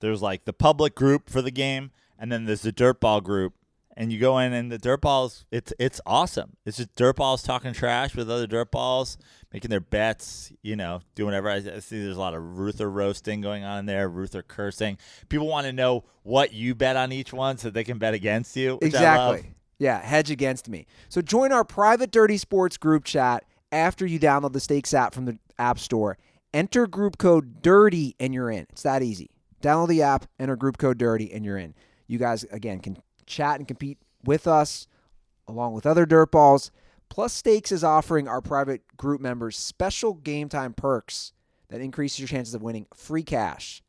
there's like the public group for the game, and then there's the dirtball group, and you go in and the dirt balls it's it's awesome it's just dirt balls talking trash with other dirt balls making their bets you know doing whatever i, I see there's a lot of ruther roasting going on in there ruther cursing people want to know what you bet on each one so they can bet against you which I love. Exactly. Yeah, hedge against me. So join our private Dirty Sports group chat after you download the Stakes app from the App Store. Enter group code DIRTY and you're in. It's that easy. Download the app, enter group code DIRTY and you're in. You guys again can chat and compete with us along with other dirt balls. Plus Stakes is offering our private group members special game time perks that increase your chances of winning free cash.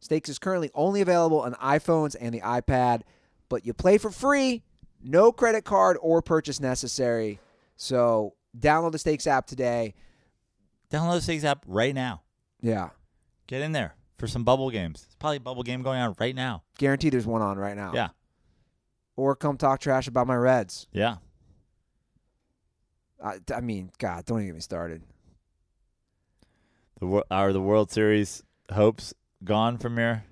Stakes is currently only available on iPhones and the iPad, but you play for free, no credit card or purchase necessary. So download the Stakes app today. Download the Stakes app right now. Yeah, get in there for some bubble games. It's probably a bubble game going on right now. Guaranteed there's one on right now. yeah. Or come talk trash about my Reds. yeah. I, I mean, God, don't even get me started. the are the world series hopes gone from your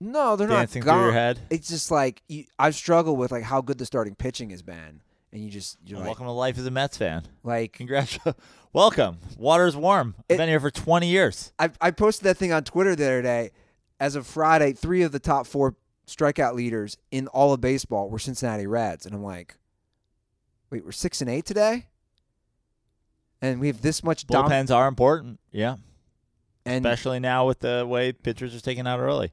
No, they're dancing not gone. through your head? It's just like you, I've struggled with like how good the starting pitching has been, and you just you're like, welcome to life as a mets fan like Congratulations. Welcome. Water's warm. I've It- been here for 20 years. I, I posted that thing on Twitter the other day. As of Friday, three of the top four strikeout leaders in all of baseball were Cincinnati Reds, and I'm like, wait, we're six and eight today, and we have this much dom- Bullpens are important. Yeah. and Especially now with the way pitchers are taken out early.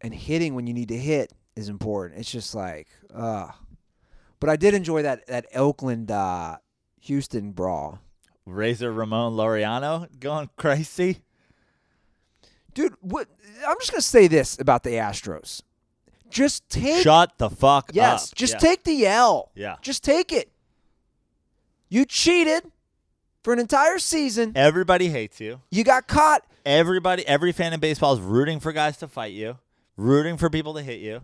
and hitting when you need to hit is important. It's just like, uh But I did enjoy that that Oakland uh, Houston brawl. Razor Ramon Laureano going crazy. Dude, what I'm just gonna say this about the Astros. Just take Shut the fuck up. Yes, up. just Yeah. take the L. Yeah. Just take it. You cheated for an entire season. Everybody hates you. You got caught. Everybody, every fan in baseball is rooting for guys to fight you, rooting for people to hit you.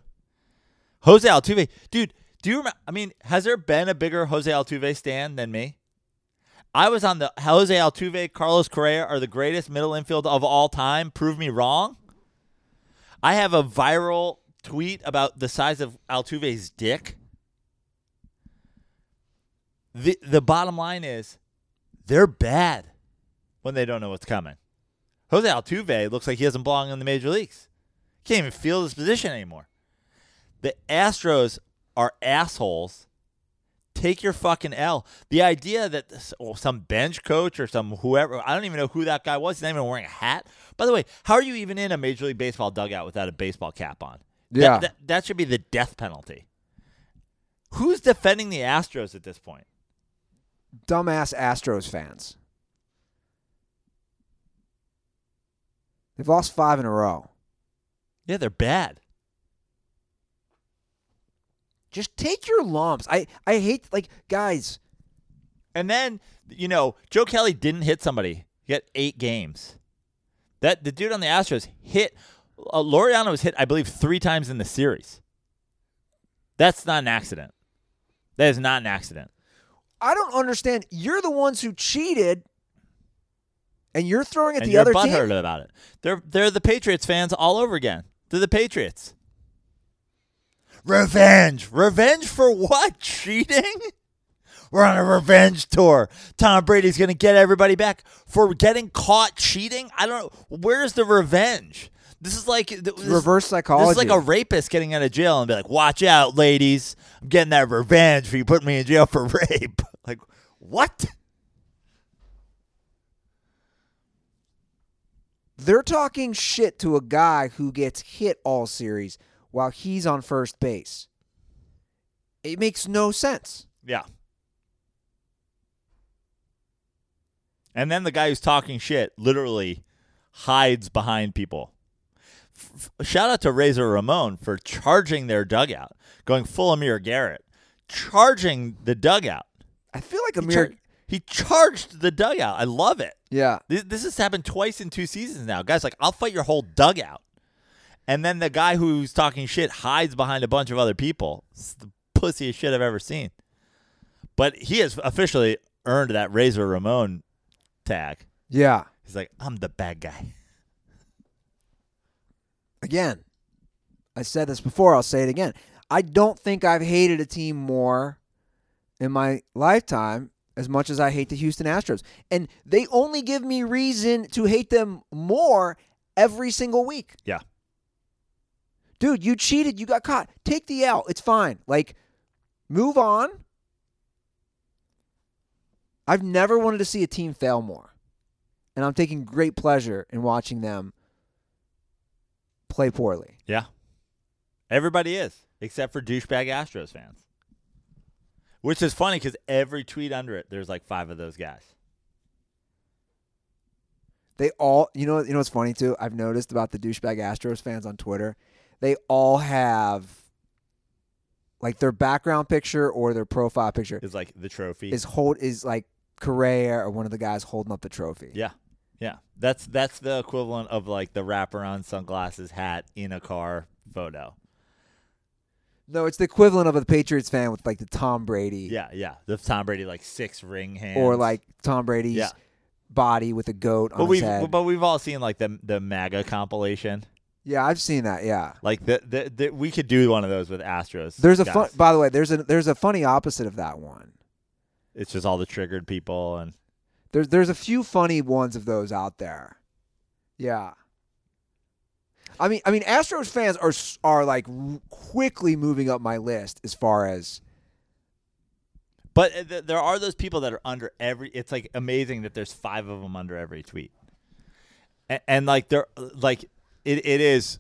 Jose Altuve, dude, do you remember? I mean, has there been a bigger Jose Altuve stand than me? I was on the Jose Altuve, Carlos Correa are the greatest middle infield of all time. Prove me wrong. I have a viral tweet about the size of Altuve's dick. The the bottom line is they're bad when they don't know what's coming. Jose Altuve looks like he doesn't belong in the major leagues. Can't even feel his position anymore. The Astros are assholes. Take your fucking L. The idea that this, oh, some bench coach or some whoever, I don't even know who that guy was. He's not even wearing a hat. By the way, how are you even in a Major League Baseball dugout without a baseball cap on? That- Yeah. That, that should be the death penalty. Who's defending the Astros at this point? Dumbass Astros fans. They've lost five in a row. Yeah, they're bad. Just take your lumps. I, I hate like guys. And then, you know, Joe Kelly didn't hit somebody. He got eight games. That the dude on the Astros hit uh, Laureano was hit, I believe, three times in the series. That's not an accident. That is not an accident. I don't understand. You're the ones who cheated, and you're throwing at and the other butthurt team. about it. They're they're the Patriots fans all over again. They're the Patriots. Revenge. Revenge for what? Cheating? We're on a revenge tour. Tom Brady's going to get everybody back for getting caught cheating. I don't know. Where's the revenge? This is like this, reverse psychology. This is like a rapist getting out of jail and be like, "Watch out, ladies! I'm getting that revenge for you putting me in jail for rape." Like, what? They're talking shit to a guy who gets hit all series while he's on first base. It makes no sense. Yeah. And then the guy who's talking shit literally hides behind people. F- shout out to Razor Ramon for charging their dugout, going full Amir Garrett, charging the dugout. I feel like He, Amir. char- he charged the dugout. I love it. yeah. This, this has happened twice in two seasons now. Guys, like, I'll fight your whole dugout. And then the guy who's talking shit hides behind a bunch of other people. It's the pussiest shit I've ever seen. But he has officially earned that Razor Ramon tag. Yeah. He's like, I'm the bad guy. Again, I said this before, I'll say it again. I don't think I've hated a team more in my lifetime as much as I hate the Houston Astros. And they only give me reason to hate them more every single week. Yeah. Dude, you cheated, you got caught. Take the L. It's fine. Like move on. I've never wanted to see a team fail more. And I'm taking great pleasure in watching them play poorly. Yeah. Everybody is, except for douchebag Astros fans. Which is funny because every tweet under it, there's like five of those guys. They all, you know, you know what's funny too. I've noticed about the douchebag Astros fans on Twitter. They all have like their background picture or their profile picture Is like the trophy. is hold is like Correa or one of the guys holding up the trophy. yeah. Yeah. That's that's the equivalent of like the wraparound sunglasses hat in a car photo. No, it's the equivalent of a Patriots fan with like the Tom Brady Yeah, yeah. The Tom Brady like six ring hands. or like Tom Brady's Yeah. body with a goat But on we've head. but we've all seen like the the MAGA compilation. Yeah, I've seen that. Yeah. Like the, the, the we could do one of those with Astros. There's a guys. fun. By the way, there's a there's a funny opposite of that one. It's just all the triggered people and There's there's a few funny ones of those out there. Yeah. I mean, I mean, Astros fans are are like quickly moving up my list as far as But uh, th- there are those people that are under every. It's like amazing that there's five of them under every tweet, and, and like they're like it. It is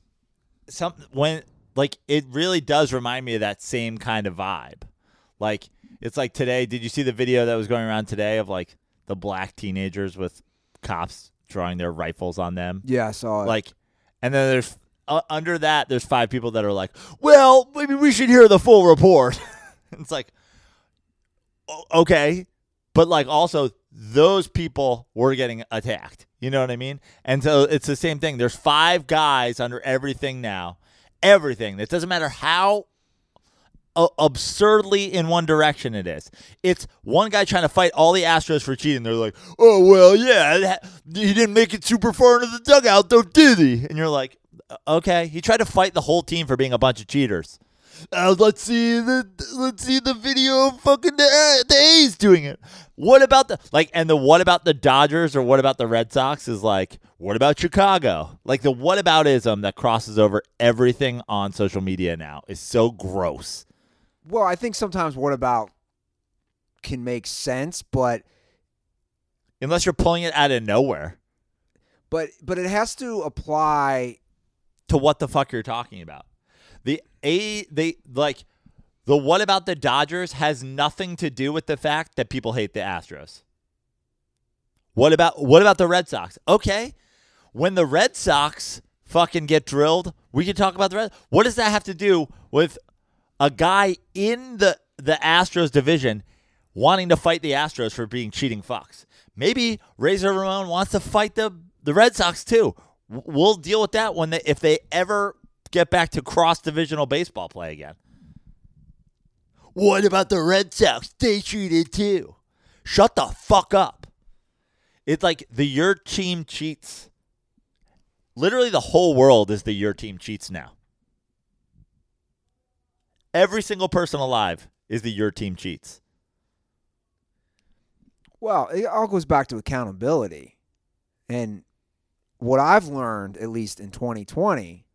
some when like it really does remind me of that same kind of vibe. Like it's like today. Did you see the video that was going around today of like the black teenagers with cops drawing their rifles on them? yeah. I saw it. Like, and then there's uh, under that there's five people that are like, well, maybe we should hear the full report. it's like, okay, but like also those people were getting attacked. You know what I mean? And so it's the same thing. There's five guys under everything now. Everything. It doesn't matter how uh, absurdly in one direction it is. It's one guy trying to fight all the Astros for cheating. They're like, "Oh well, yeah, that, he didn't make it super far into the dugout, though, did he?" And you're like, "Uh, "Okay." He tried to fight the whole team for being a bunch of cheaters. Uh, let's see the let's see the video of fucking the, the A's doing it. What about the like and the what about the Dodgers or what about the Red Sox is like what about Chicago? Like the what aboutism that crosses over everything on social media now is so gross. well, I think sometimes what about can make sense, but Unless you're pulling it out of nowhere but but it has to apply. to what the fuck you're talking about. A they like the what about the Dodgers has nothing to do with the fact that people hate the Astros. What about what about the Red Sox? Okay. When the Red Sox fucking get drilled, we can talk about the Red What does that have to do with a guy in the the Astros division wanting to fight the Astros for being cheating fucks? Maybe Razor Ramon wants to fight the the Red Sox too. We'll deal with that when they if they ever get back to cross divisional baseball play again. What about the Red Sox? They cheated too. Shut the fuck up. It's like the your team cheats. Literally, the whole world is the your team cheats now. Every single person alive is the your team cheats. Well, it all goes back to accountability. And what I've learned, at least in 2020,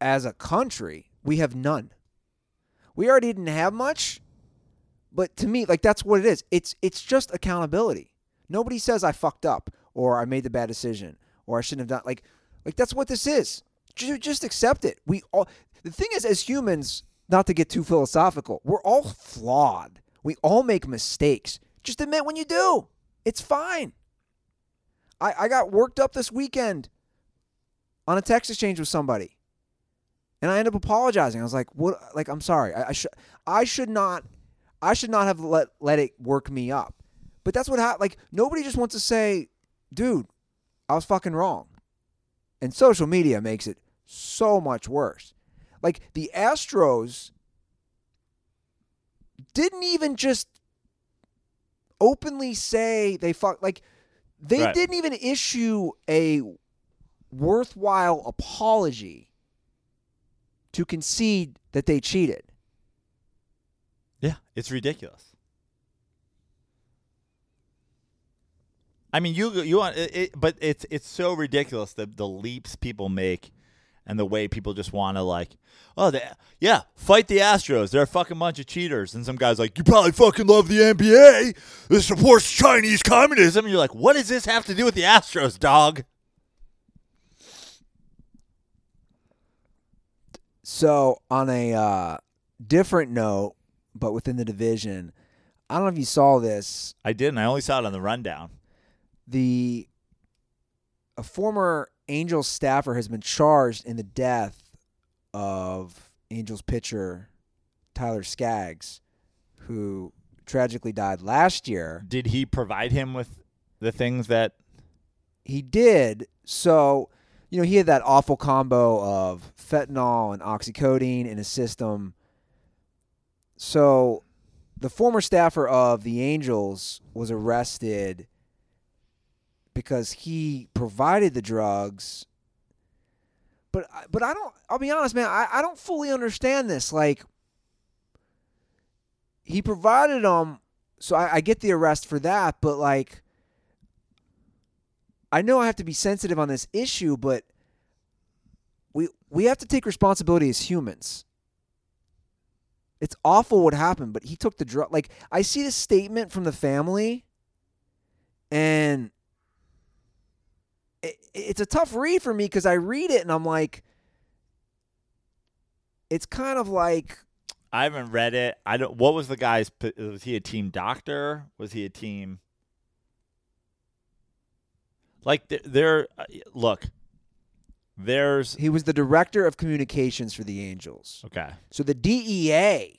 as a country, we have none. We already didn't have much, but to me, like that's what it is. It's it's just accountability. Nobody says I fucked up or I made the bad decision or I shouldn't have done like like that's what this is. Just, just accept it. We all the thing is as humans, not to get too philosophical, we're all flawed. We all make mistakes. Just admit when you do. It's fine. I, I got worked up this weekend on a text exchange with somebody. And I ended up apologizing. I was like, "What? Like, I'm sorry. I, I should. I should not. I should not have let let it work me up." But that's what happened. Like, nobody just wants to say, "Dude, I was fucking wrong." And social media makes it so much worse. Like the Astros didn't even just openly say they fuck. Like they Right. didn't even issue a worthwhile apology to concede that they cheated. Yeah, it's ridiculous. I mean, you you want it, it, but it's it's so ridiculous the the leaps people make, and the way people just want to like, oh, the, yeah, fight the Astros. They're a fucking bunch of cheaters. And some guys like, you probably fucking love the NBA. This supports Chinese communism. And you're like, what does this have to do with the Astros, dog? So on a uh, different note, but within the division, I don't know if you saw this. I didn't. I only saw it on the rundown. The a former Angels staffer has been charged in the death of Angels pitcher Tyler Skaggs, who tragically died last year. Did he provide him with the things that He did. So, you know, he had that awful combo of fentanyl and oxycodone in his system. So, the former staffer of the Angels was arrested because he provided the drugs. But but I don't. I'll be honest, man. I, I don't fully understand this. Like, he provided them, so I, I get the arrest for that. But like, I know I have to be sensitive on this issue, but we we have to take responsibility as humans. It's awful what happened, but he took the drug. Like I see the statement from the family, and it, it's a tough read for me because I read it and I'm like, it's kind of like I haven't read it. I don't. What was the guy's? Was he a team doctor? Was he a team? Like there, uh, look. There's he was the director of communications for the Angels. okay. So the DEA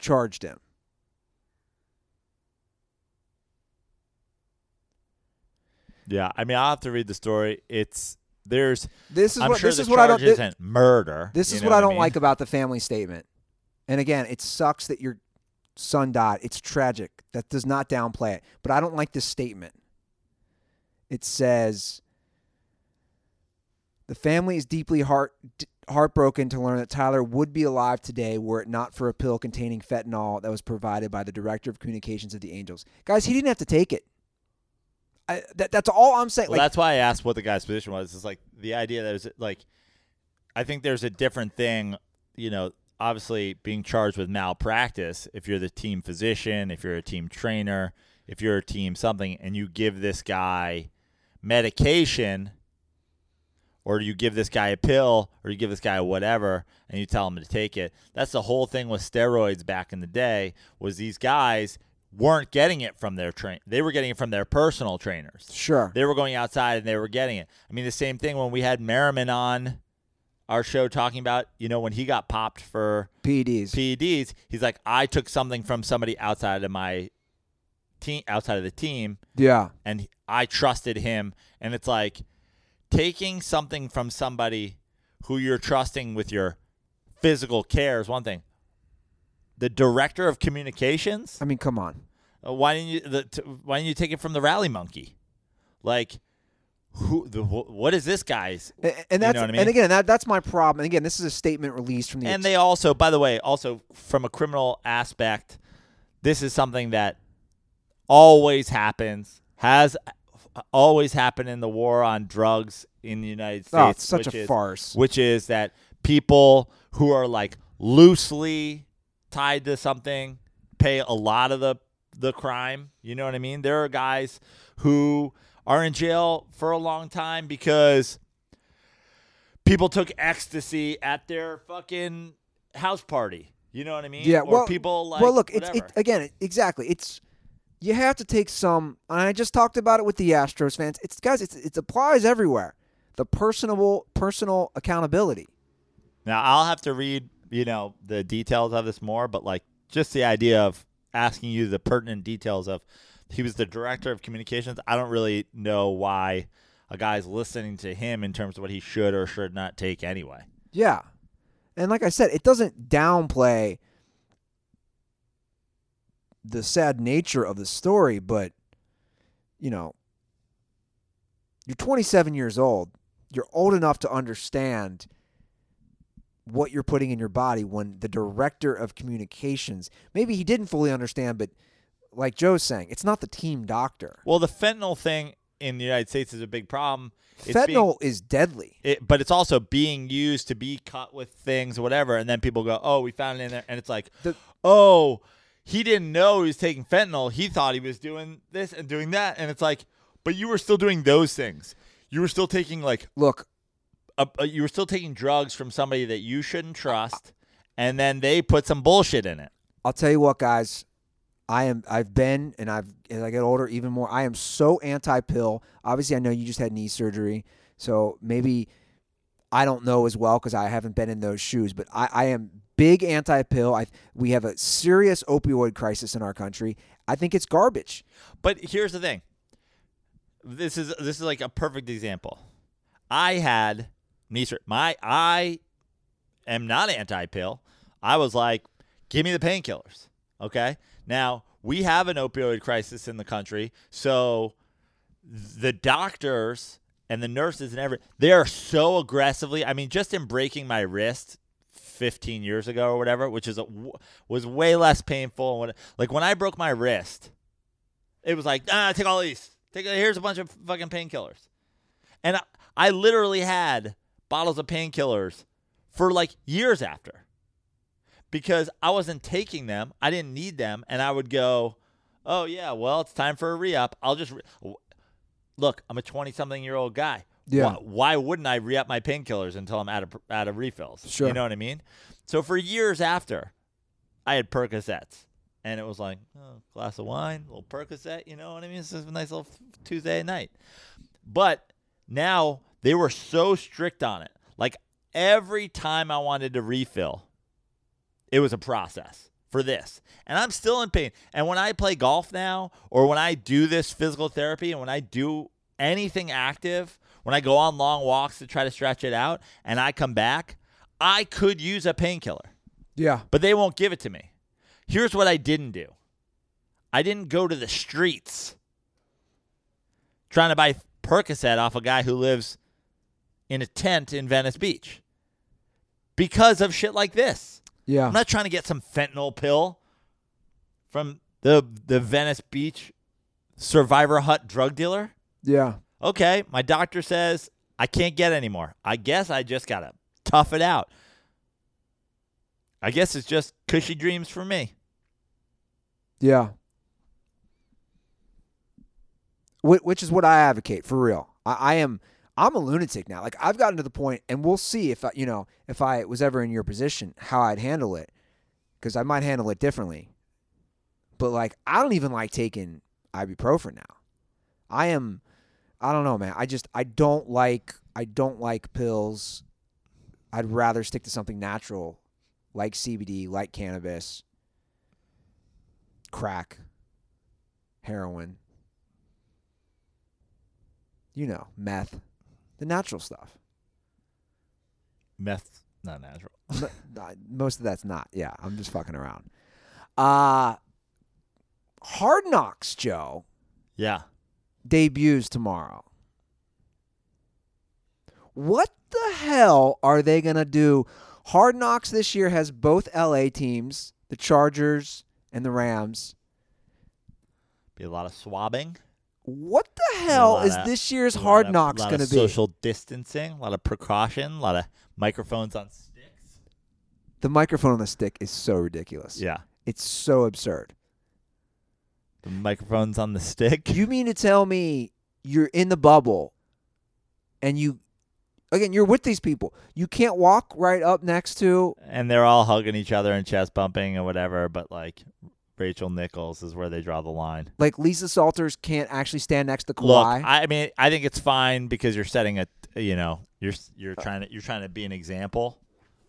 charged him. Yeah, I mean, I'll have to read the story. It's there's. This is I'm what sure this is what I don't. charge thi- isn't murder. This is what I don't mean? like about the family statement. And again, it sucks that your son died. It's tragic. That does not downplay it. But I don't like this statement. It says the family is deeply heart heartbroken to learn that Tyler would be alive today were it not for a pill containing fentanyl that was provided by the director of communications of the Angels. Guys, he didn't have to take it. I, that, that's all I'm saying. Well, like, that's why I asked what the guy's position was. Is like the idea that is like, I think there's a different thing. You know, obviously being charged with malpractice. If you're the team physician, if you're a team trainer, if you're a team something, and you give this guy medication, or you give this guy a pill, or you give this guy whatever, and you tell him to take it. That's the whole thing with steroids back in the day. Was these guys weren't getting it from their train; they were getting it from their personal trainers. sure. They were going outside and they were getting it. I mean, the same thing when we had Merriman on our show talking about, you know, when he got popped for PEDs. PEDs, he's like, I took something from somebody outside of my team, outside of the team, yeah. and I trusted him. And it's like taking something from somebody who you're trusting with your physical care is one thing. The director of communications, I mean, come on. uh, why didn't you? The, t- why didn't you take it from the rally monkey? Like, who? The, what is this guy's? And, and that's know what I mean? and again that that's my problem. And again, this is a statement released from the And they also, by the way, also from a criminal aspect, this is something that always happens, has always happened in the war on drugs in the United ah, States. oh, it's such which a is, farce. Which is that people who are like loosely tied to something pay a lot of the the crime. You know what I mean? There are guys who are in jail for a long time because people took ecstasy at their fucking house party. You know what I mean? Yeah, Or well- people like well, look, it's it, again exactly. It's you have to take some. and I just talked about it with the Astros fans. It's guys, it's it applies everywhere. The personable personal accountability. Now I'll have to read, you know, the details of this more, but like just the idea of asking you the pertinent details of he was the director of communications. I don't really know why a guy's listening to him in terms of what he should or should not take anyway. Yeah, and like I said, it doesn't downplay the sad nature of the story, but you know, you're 27 years old. You're old enough to understand what you're putting in your body when the director of communications maybe he didn't fully understand, but like Joe's saying, it's not the team doctor. Well, the fentanyl thing in the United States is a big problem. It's being- Fentanyl is deadly. it, but it's also being used to be cut with things or whatever, and then people go, "Oh, we found it in there," and it's like, The- "Oh, he didn't know he was taking fentanyl. He thought he was doing this and doing that," and it's like, "But you were still doing those things. You were still taking like, Look, a, a- you were still taking drugs from somebody that you shouldn't trust, and then they put some bullshit in it." I'll tell you what, guys. I am. I've been, and I've as I get older, even more. I am so anti-pill. Obviously, I know you just had knee surgery, so maybe I don't know as well because I haven't been in those shoes. But I, I am big anti-pill. We have a serious opioid crisis in our country. I think it's garbage. But here's the thing. This is this is like a perfect example. I had knee sur- My I am not anti-pill. I was like, give me the painkillers. Okay. Now we have an opioid crisis in the country, so the doctors and the nurses and every they are so aggressively. I mean, just in breaking my wrist 15 years ago or whatever, which is a, was way less painful. When like when I broke my wrist, it was like ah, take all these. Take here's a bunch of fucking painkillers, and I, I literally had bottles of painkillers for like years after because I wasn't taking them. I didn't need them, and I would go, oh yeah, well it's time for a re up. I'll just re- look. I'm a 20 something year old guy. Yeah. Why, why wouldn't I re up my painkillers until I'm out of out of refills? Sure. You know what I mean? So for years after, I had Percocets. And it was like, oh, glass of wine, a little Percocet, you know what I mean? It's just a nice little Tuesday night. But now they were so strict on it. Like every time I wanted to refill, it was a process for this. And I'm still in pain. And when I play golf now, or when I do this physical therapy, and when I do anything active, when I go on long walks to try to stretch it out, and I come back, I could use a painkiller Yeah. but they won't give it to me. Here's what I didn't do I didn't go to the streets trying to buy Percocet off a guy who lives in a tent in Venice Beach because of shit like this. Yeah. I'm not trying to get some fentanyl pill from the the Venice Beach survivor hut drug dealer. yeah. Okay, my doctor says I can't get any more. I guess I just got to tough it out. I guess it's just kushy dreams for me. Yeah. Wh- Which is what I advocate for real. I, I am. I'm a lunatic now. Like I've gotten to the point, and we'll see if I, you know if I was ever in your position how I'd handle it, because I might handle it differently. But like I don't even like taking ibuprofen now. I am. I don't know, man. I just I don't like I don't like pills. I'd rather stick to something natural, like CBD, like cannabis crack, heroin, you know, meth, the natural stuff. Meth, not natural. Most of that's not. Yeah, I'm just fucking around. Uh Hard Knocks, Joe, Yeah. Debuts tomorrow. What the hell are they going to do? Hard Knocks this year has both LA teams, the Chargers and the Rams. Be a lot of swabbing. What the hell is of- this year's Hard of- Knocks going to be? Social distancing, a lot of precaution, a lot of microphones on sticks. The microphone on the stick is so ridiculous. Yeah. It's so absurd. The microphones on the stick. You mean to tell me you're in the bubble and you again you're with these people. You can't walk right up next to and they're all hugging each other and chest bumping and whatever, but like Rachel Nichols is where they draw the line. like Lisa Salters can't actually stand next to Look, Kawhi. I mean, I think it's fine because you're setting a, you know, you're you're trying to you're trying to be an example,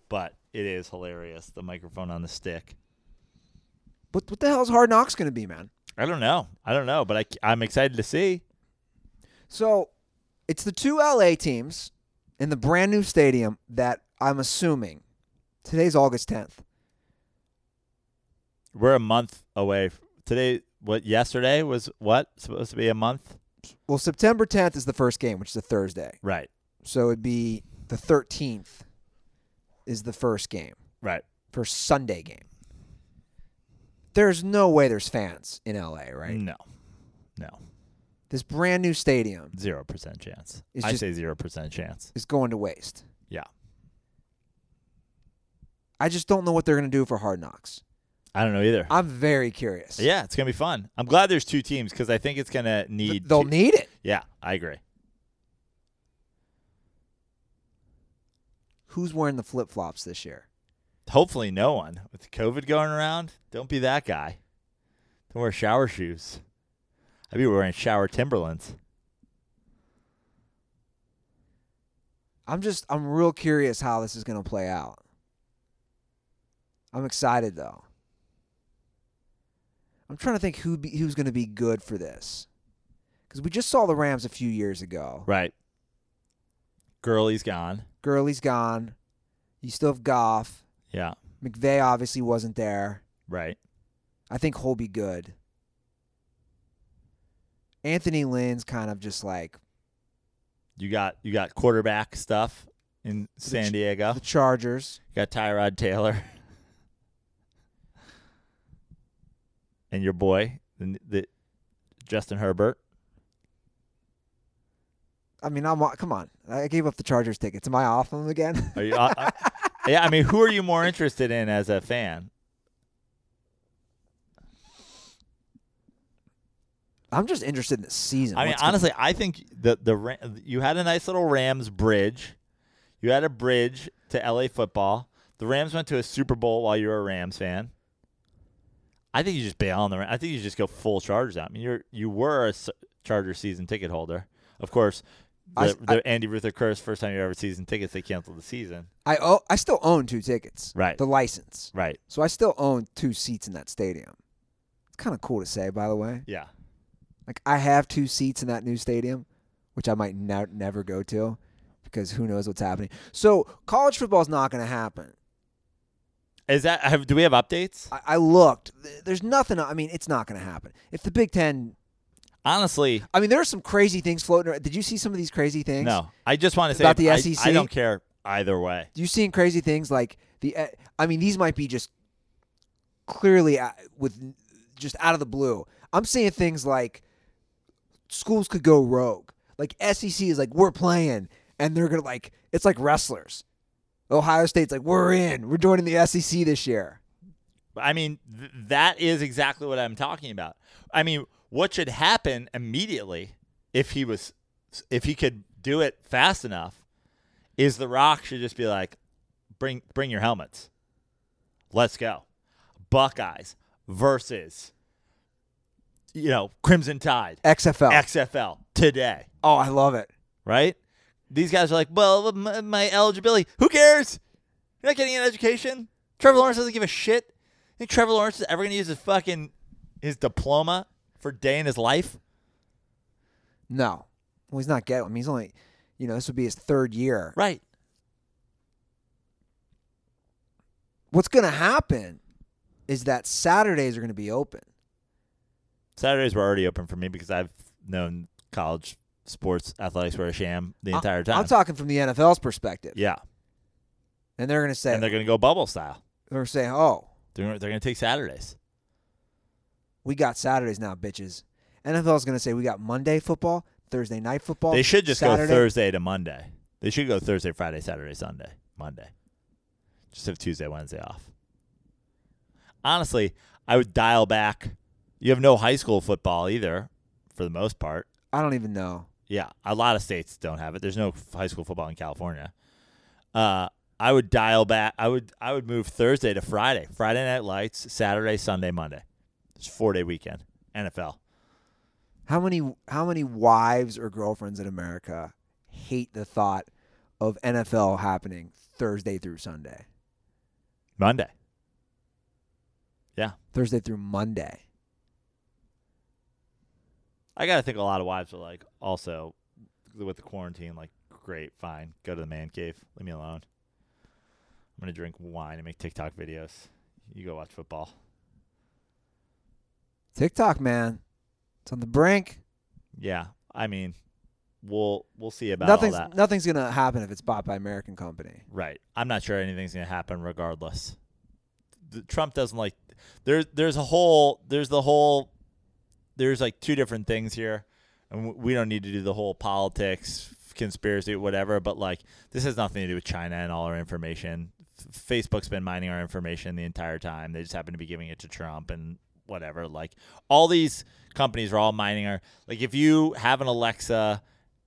but it is hilarious the microphone on the stick. what what the hell is Hard Knocks going to be, man? I don't know, I don't know, but I I'm excited to see. So, it's the two LA teams in the brand new stadium that I'm assuming today's August 10th. We're a month away. Today, what yesterday was what supposed to be a month, Well, September 10th is the first game, which is a Thursday. right? So it'd be the 13th. is the first game, Right. first Sunday game. There's no way there's fans in LA, right? No. No. This brand new stadium Zero percent chance. It's I just- say zero percent chance. is going to waste. Yeah. I just don't know what they're going to do for Hard Knocks. I don't know either. I'm very curious. yeah, it's gonna be fun. I'm glad there's two teams because I think it's gonna Th- need. they'll two- need it. Yeah, I agree. Who's wearing the flip flops this year? Hopefully, no one with COVID going around. Don't be that guy. Don't wear shower shoes. I'd be wearing shower Timberlands. I'm just I'm real curious how this is going to play out. I'm excited though. I'm trying to think who be, who's going to be good for this. Cuz we just saw the Rams a few years ago. Right. Gurley's gone. Gurley's gone. You still have Goff. Yeah. McVay obviously wasn't there. Right. I think he'll be good. Anthony Lynn's kind of just like You got you got quarterback stuff in San Diego. the Chargers. You got Tyrod Taylor. and your boy, the, the Justin Herbert. I mean, I'm come on. I gave up the Chargers tickets. Am I off them again? Are you? Uh, yeah, I mean, who are you more interested in as a fan? I'm just interested in the season. I mean, What's gonna- honestly, I think the the you had a nice little Rams bridge. You had a bridge to LA football. The Rams went to a Super Bowl while you were a Rams fan. I think you just bail on the. I think you just go full Chargers out. I mean, you're you were a Charger season ticket holder, of course. The, I- the Andy Ruther curse. First time you ever season tickets, they canceled the season. I oh, I still own two tickets. Right. The license. Right. So I still own two seats in that stadium. It's kind of cool to say, by the way. Yeah. Like I have two seats in that new stadium, which I might ne- never go to because who knows what's happening. So college football is not going to happen. Is that? Have, do we have updates? I, I looked. There's nothing. I mean, it's not going to happen. If the Big Ten, Honestly, I mean, there are some crazy things floating around. Did you see some of these crazy things? no. I just want to say About the I, SEC? I don't care either way. Do you seeing crazy things like the? uh, I mean, these might be just clearly uh, with just out of the blue. I'm seeing things like schools could go rogue. Like SEC is like we're playing, and they're gonna like it's like wrestlers. Ohio State's like we're in, we're joining the SEC this year. I mean, th- that is exactly what I'm talking about. I mean, what should happen immediately if he was, if he could do it fast enough, is The Rock should just be like, bring bring your helmets, let's go, Buckeyes versus, you know, Crimson Tide, XFL. XFL today, oh, I love it. right? These guys are like, well, my, my eligibility, who cares? You're not getting an education. Trevor Lawrence doesn't give a shit. Think Trevor Lawrence is ever going to use his fucking his diploma for a day in his life? No, well, he's not getting. I mean, he's only, you know, this would be his third year. Right. What's gonna happen is that Saturdays are gonna be open. Saturdays were already open for me because I've known college sports athletics were a sham the entire time. I'm talking from the NFL's perspective. yeah, And they're going to say, and they're going to go bubble style. they're saying, oh, They're, they're going to take Saturdays. We got Saturdays now, bitches. NFL's going to say, we got Monday football, Thursday night football. They should just Saturday. go Thursday to Monday. They should go Thursday, Friday, Saturday, Sunday, Monday. Just have Tuesday, Wednesday off. Honestly, I would dial back. You have no high school football either, for the most part. I don't even know. Yeah, a lot of states don't have it. There's no high school football in California. Uh, I would dial back. I would I would move Thursday to Friday. Friday night lights, Saturday, Sunday, Monday. It's a four day weekend. NFL. How many how many wives or girlfriends in America hate the thought of NFL happening Thursday through Sunday? Monday. Yeah. Thursday through Monday. I gotta think a lot of wives are like also with the quarantine, like, great, fine, go to the man cave, leave me alone. I'm gonna drink wine and make TikTok videos. You go watch football. TikTok, man. It's on the brink. Yeah, I mean, we'll we'll see about nothing's all that. nothing's gonna happen if it's bought by American company. Right. I'm not sure anything's going to happen regardless. The, Trump doesn't like there's there's a whole there's the whole there's like two different things here. And we don't need to do the whole politics, conspiracy, whatever, but like this has nothing to do with China and all our information. Facebook's been mining our information the entire time. They just happen to be giving it to Trump and whatever. Like all these companies are all mining our like if you have an Alexa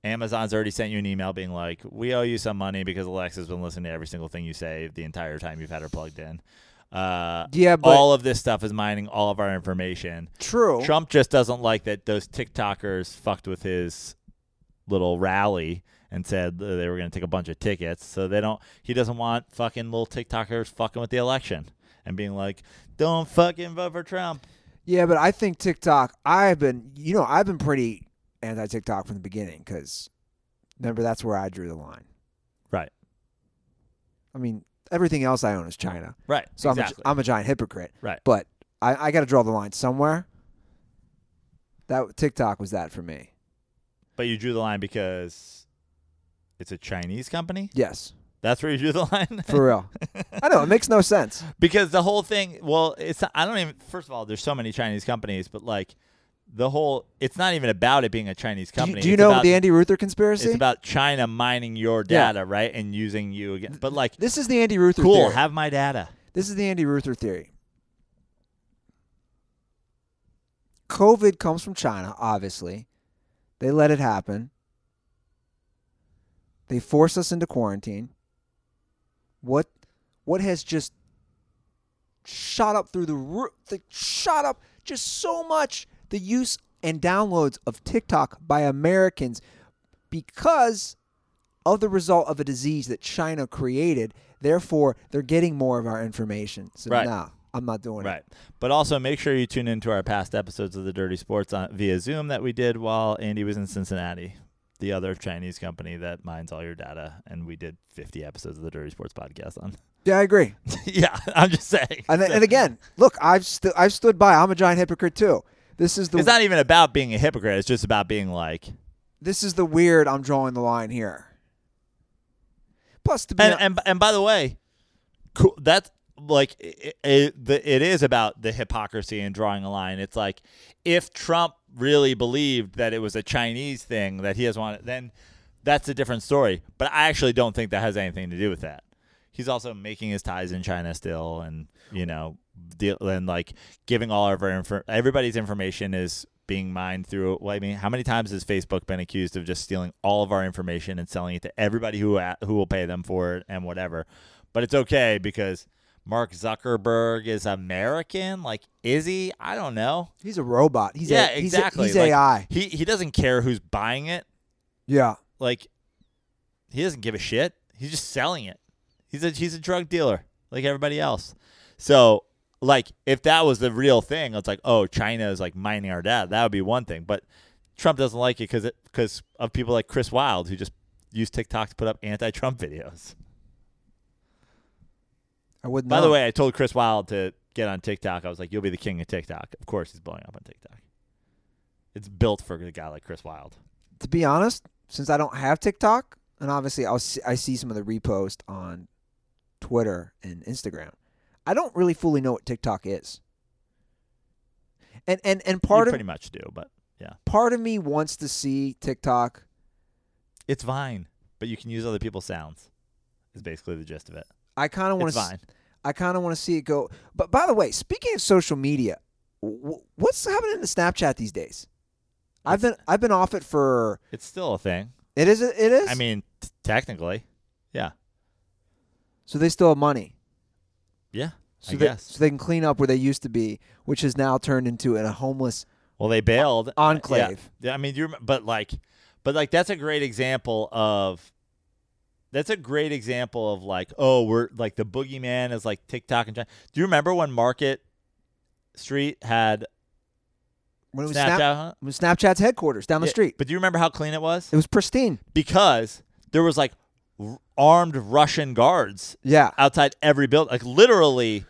Amazon's already sent you an email being like, "We owe you some money because Alexa's been listening to every single thing you say the entire time you've had her plugged in." Uh, Yeah, but all of this stuff is mining all of our information. true. Trump just doesn't like that those TikTokers fucked with his little rally and said they were going to take a bunch of tickets. So they don't. He doesn't want fucking little TikTokers fucking with the election and being like, "Don't fucking vote for Trump." Yeah, but I think TikTok. I've been, you know, I've been pretty anti TikTok from the beginning because remember that's where I drew the line. Right. I mean, everything else I own is China, Right. so exactly. I'm, a, I'm a giant hypocrite. Right. But I, I got to draw the line somewhere. That TikTok was that for me. but you drew the line because it's a Chinese company. Yes, That's where you drew the line. for real. I know it makes no sense. because the whole thing well it's i don't even first of all there's so many chinese companies but like the whole it's not even about it being a chinese Do you, company do you It's know about, the Andy Ruther conspiracy? it's about china mining your Yeah. data right and using you again but like this is the Andy Ruther cool theory. have my data This is the Andy Ruther theory. COVID comes from China, obviously. They let it happen. They force us into quarantine. What what has just shot up through the roof, the, shot up just so much the use and downloads of TikTok by Americans because of the result of a disease that China created. Therefore, they're getting more of our information. So Right. nah, I'm not doing it. right but also make sure you tune into our past episodes of the dirty sports on via zoom that we did while andy was in cincinnati the other chinese company that mines all your data and we did 50 episodes of the dirty sports podcast on Yeah, I agree. yeah i'm just saying And, and again, look, I've st- I've stood by. I'm a giant hypocrite too. This is the it's not even about being a hypocrite it's just about being like this is the weird. I'm drawing the line here. Plus, to be and, and and by the way, cool. That's like it, it, it is about the hypocrisy and drawing a line. It's like if Trump really believed that it was a Chinese thing that he has wanted, then that's a different story. But I actually don't think that has anything to do with that. He's also making his ties in China still, and you know, deal, and like giving all of our info, everybody's information is being mined through. Well, I mean, how many times has Facebook been accused of just stealing all of our information and selling it to everybody who who will pay them for it and whatever? But it's okay because Mark Zuckerberg is American. Like, is he? I don't know. he's a robot. He's yeah, a, he's exactly. A, he's Like, AI. He he doesn't care who's buying it. Yeah. Like, he doesn't give a shit. He's just selling it. He's a he's a drug dealer like everybody else. So like if that was the real thing, it's like oh China is like mining our data. That would be one thing. But Trump doesn't like it because because of people like Chris Wilde who just use TikTok to put up anti-Trump videos. I wouldn't. By the way, I told Chris Wilde to get on TikTok. I was like, "You'll be the king of TikTok." Of course, he's blowing up on TikTok. It's built for a guy like Chris Wilde. to be honest, since I don't have TikTok, and obviously I'll see, I see some of the repost on Twitter and Instagram, I don't really fully know what TikTok is. And and and part you of pretty much do, but yeah, part of me wants to see TikTok. it's Vine, but you can use other people's sounds. Is basically the gist of it. I kind of want to. Vine. I kind of want to see it go. But by the way, speaking of social media, wh- what's happening to Snapchat these days? I've been I've been off it for. It's still a thing. It is. It is. I mean, t- technically, yeah, so they still have money. yeah. So I they, guess. so they can clean up where they used to be, which has now turned into a homeless Well, they bailed enclave. Yeah, yeah I mean, you but like, but like that's a great example of. That's a great example of like, oh, we're like the boogeyman is like TikTok and China. Do you remember when Market Street had When it was, Snapchat? Snap, huh? when Snapchat's headquarters down the Yeah, street. But do you remember how clean it was? It was pristine. Because there was like r- armed Russian guards Yeah. outside every building. Like literally,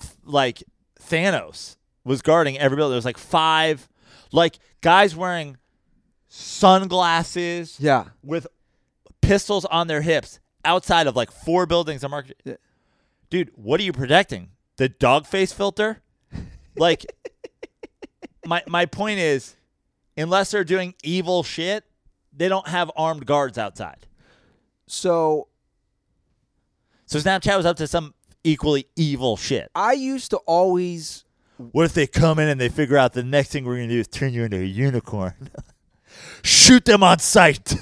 f- like Thanos was guarding every building. There was like five, like guys wearing sunglasses, Yeah. with pistols on their hips outside of like four buildings on Market. Yeah. Dude, what are you protecting? The dog face filter? Like my my point is unless they're doing evil shit, they don't have armed guards outside. So So Snapchat was up to some equally evil shit. I used to always What if they come in and they figure out the next thing we're gonna do is turn you into a unicorn? Shoot them on sight.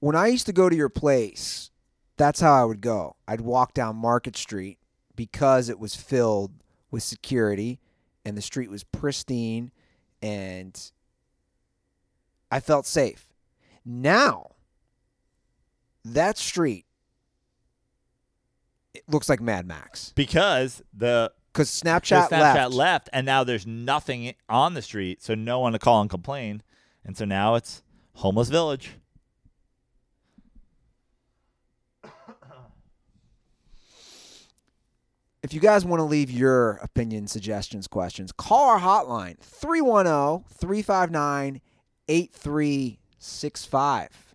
When I used to go to your place, that's how I would go. I'd walk down Market Street because it was filled with security and the street was pristine and I felt safe. Now, that street it looks like Mad Max Because the because the Snapchat, Snapchat left. left. and now there's nothing on the street, so no one to call and complain, and so now it's homeless village. If you guys want to leave your opinion, suggestions, questions, call our hotline oh, 310 359 8365.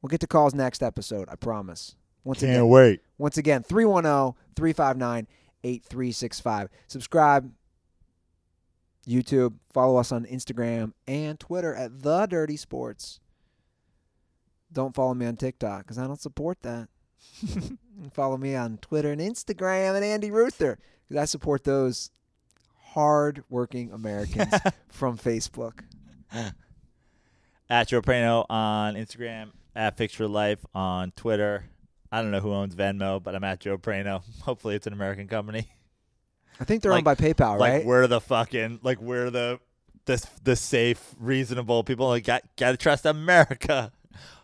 We'll get to calls next episode, I promise. Once again, wait. once again, oh, 310 359 8365. Subscribe, YouTube, follow us on Instagram and Twitter at The Dirty Sports. Don't follow me on TikTok because I don't support that. Follow me on Twitter and Instagram and Andy Ruther because I support those hard-working Americans from Facebook. At Joe Prano on Instagram, at Fix for Life on Twitter. I don't know who owns Venmo, but I'm at Joe Prano. Hopefully, it's an American company. I think they're Like- owned by PayPal, Like right? we're the fucking like we're the the the safe, reasonable people. Like got gotta trust America.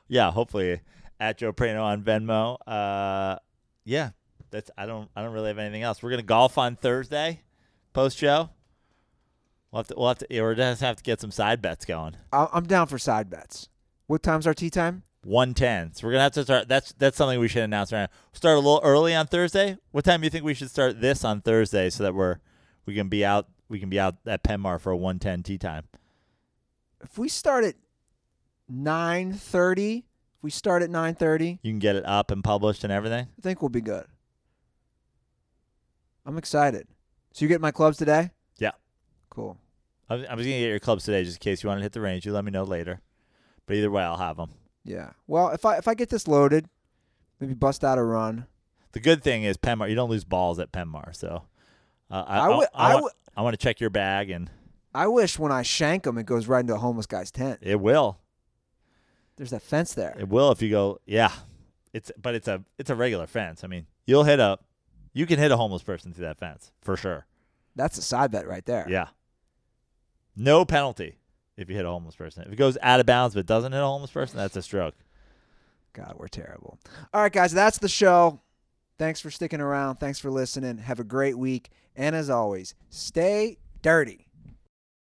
Yeah, hopefully at Joe Prano on Venmo. Uh, yeah, that's I don't I don't really have anything else. We're gonna golf on Thursday, post show. We'll have to we'll have to or just have to get some side bets going. I'm down for side bets. What time's our tee time? One ten. So we're gonna have to start. That's that's something we should announce right now. Start a little early on Thursday. What time do you think we should start this on Thursday so that we're we can be out we can be out at Penmar for a one ten tee time. If we start at 9:30, if we start at 9:30, You can get it up and published and everything. I think we'll be good. I'm excited. So you get my clubs today? Yeah. Cool. I was, I was gonna get your clubs today just in case you want to hit the range. You let me know later. But either way, I'll have them. Yeah. Well, if I if I get this loaded, maybe bust out a run. The good thing is Penmar. You don't lose balls at Penmar. So uh, I I I, would- I, I would- I want to check your bag and I wish when I shank them, it goes right into a homeless guy's tent. it will. There's that fence there. It will if you go. Yeah, it's but it's a it's a regular fence. I mean, you'll hit a you can hit a homeless person through that fence for sure. That's a side bet right there. Yeah. No penalty if you hit a homeless person. If it goes out of bounds but doesn't hit a homeless person, that's a stroke. God, we're terrible. All right, guys, that's the show. Thanks for sticking around. Thanks for listening. Have a great week. And as always, stay dirty.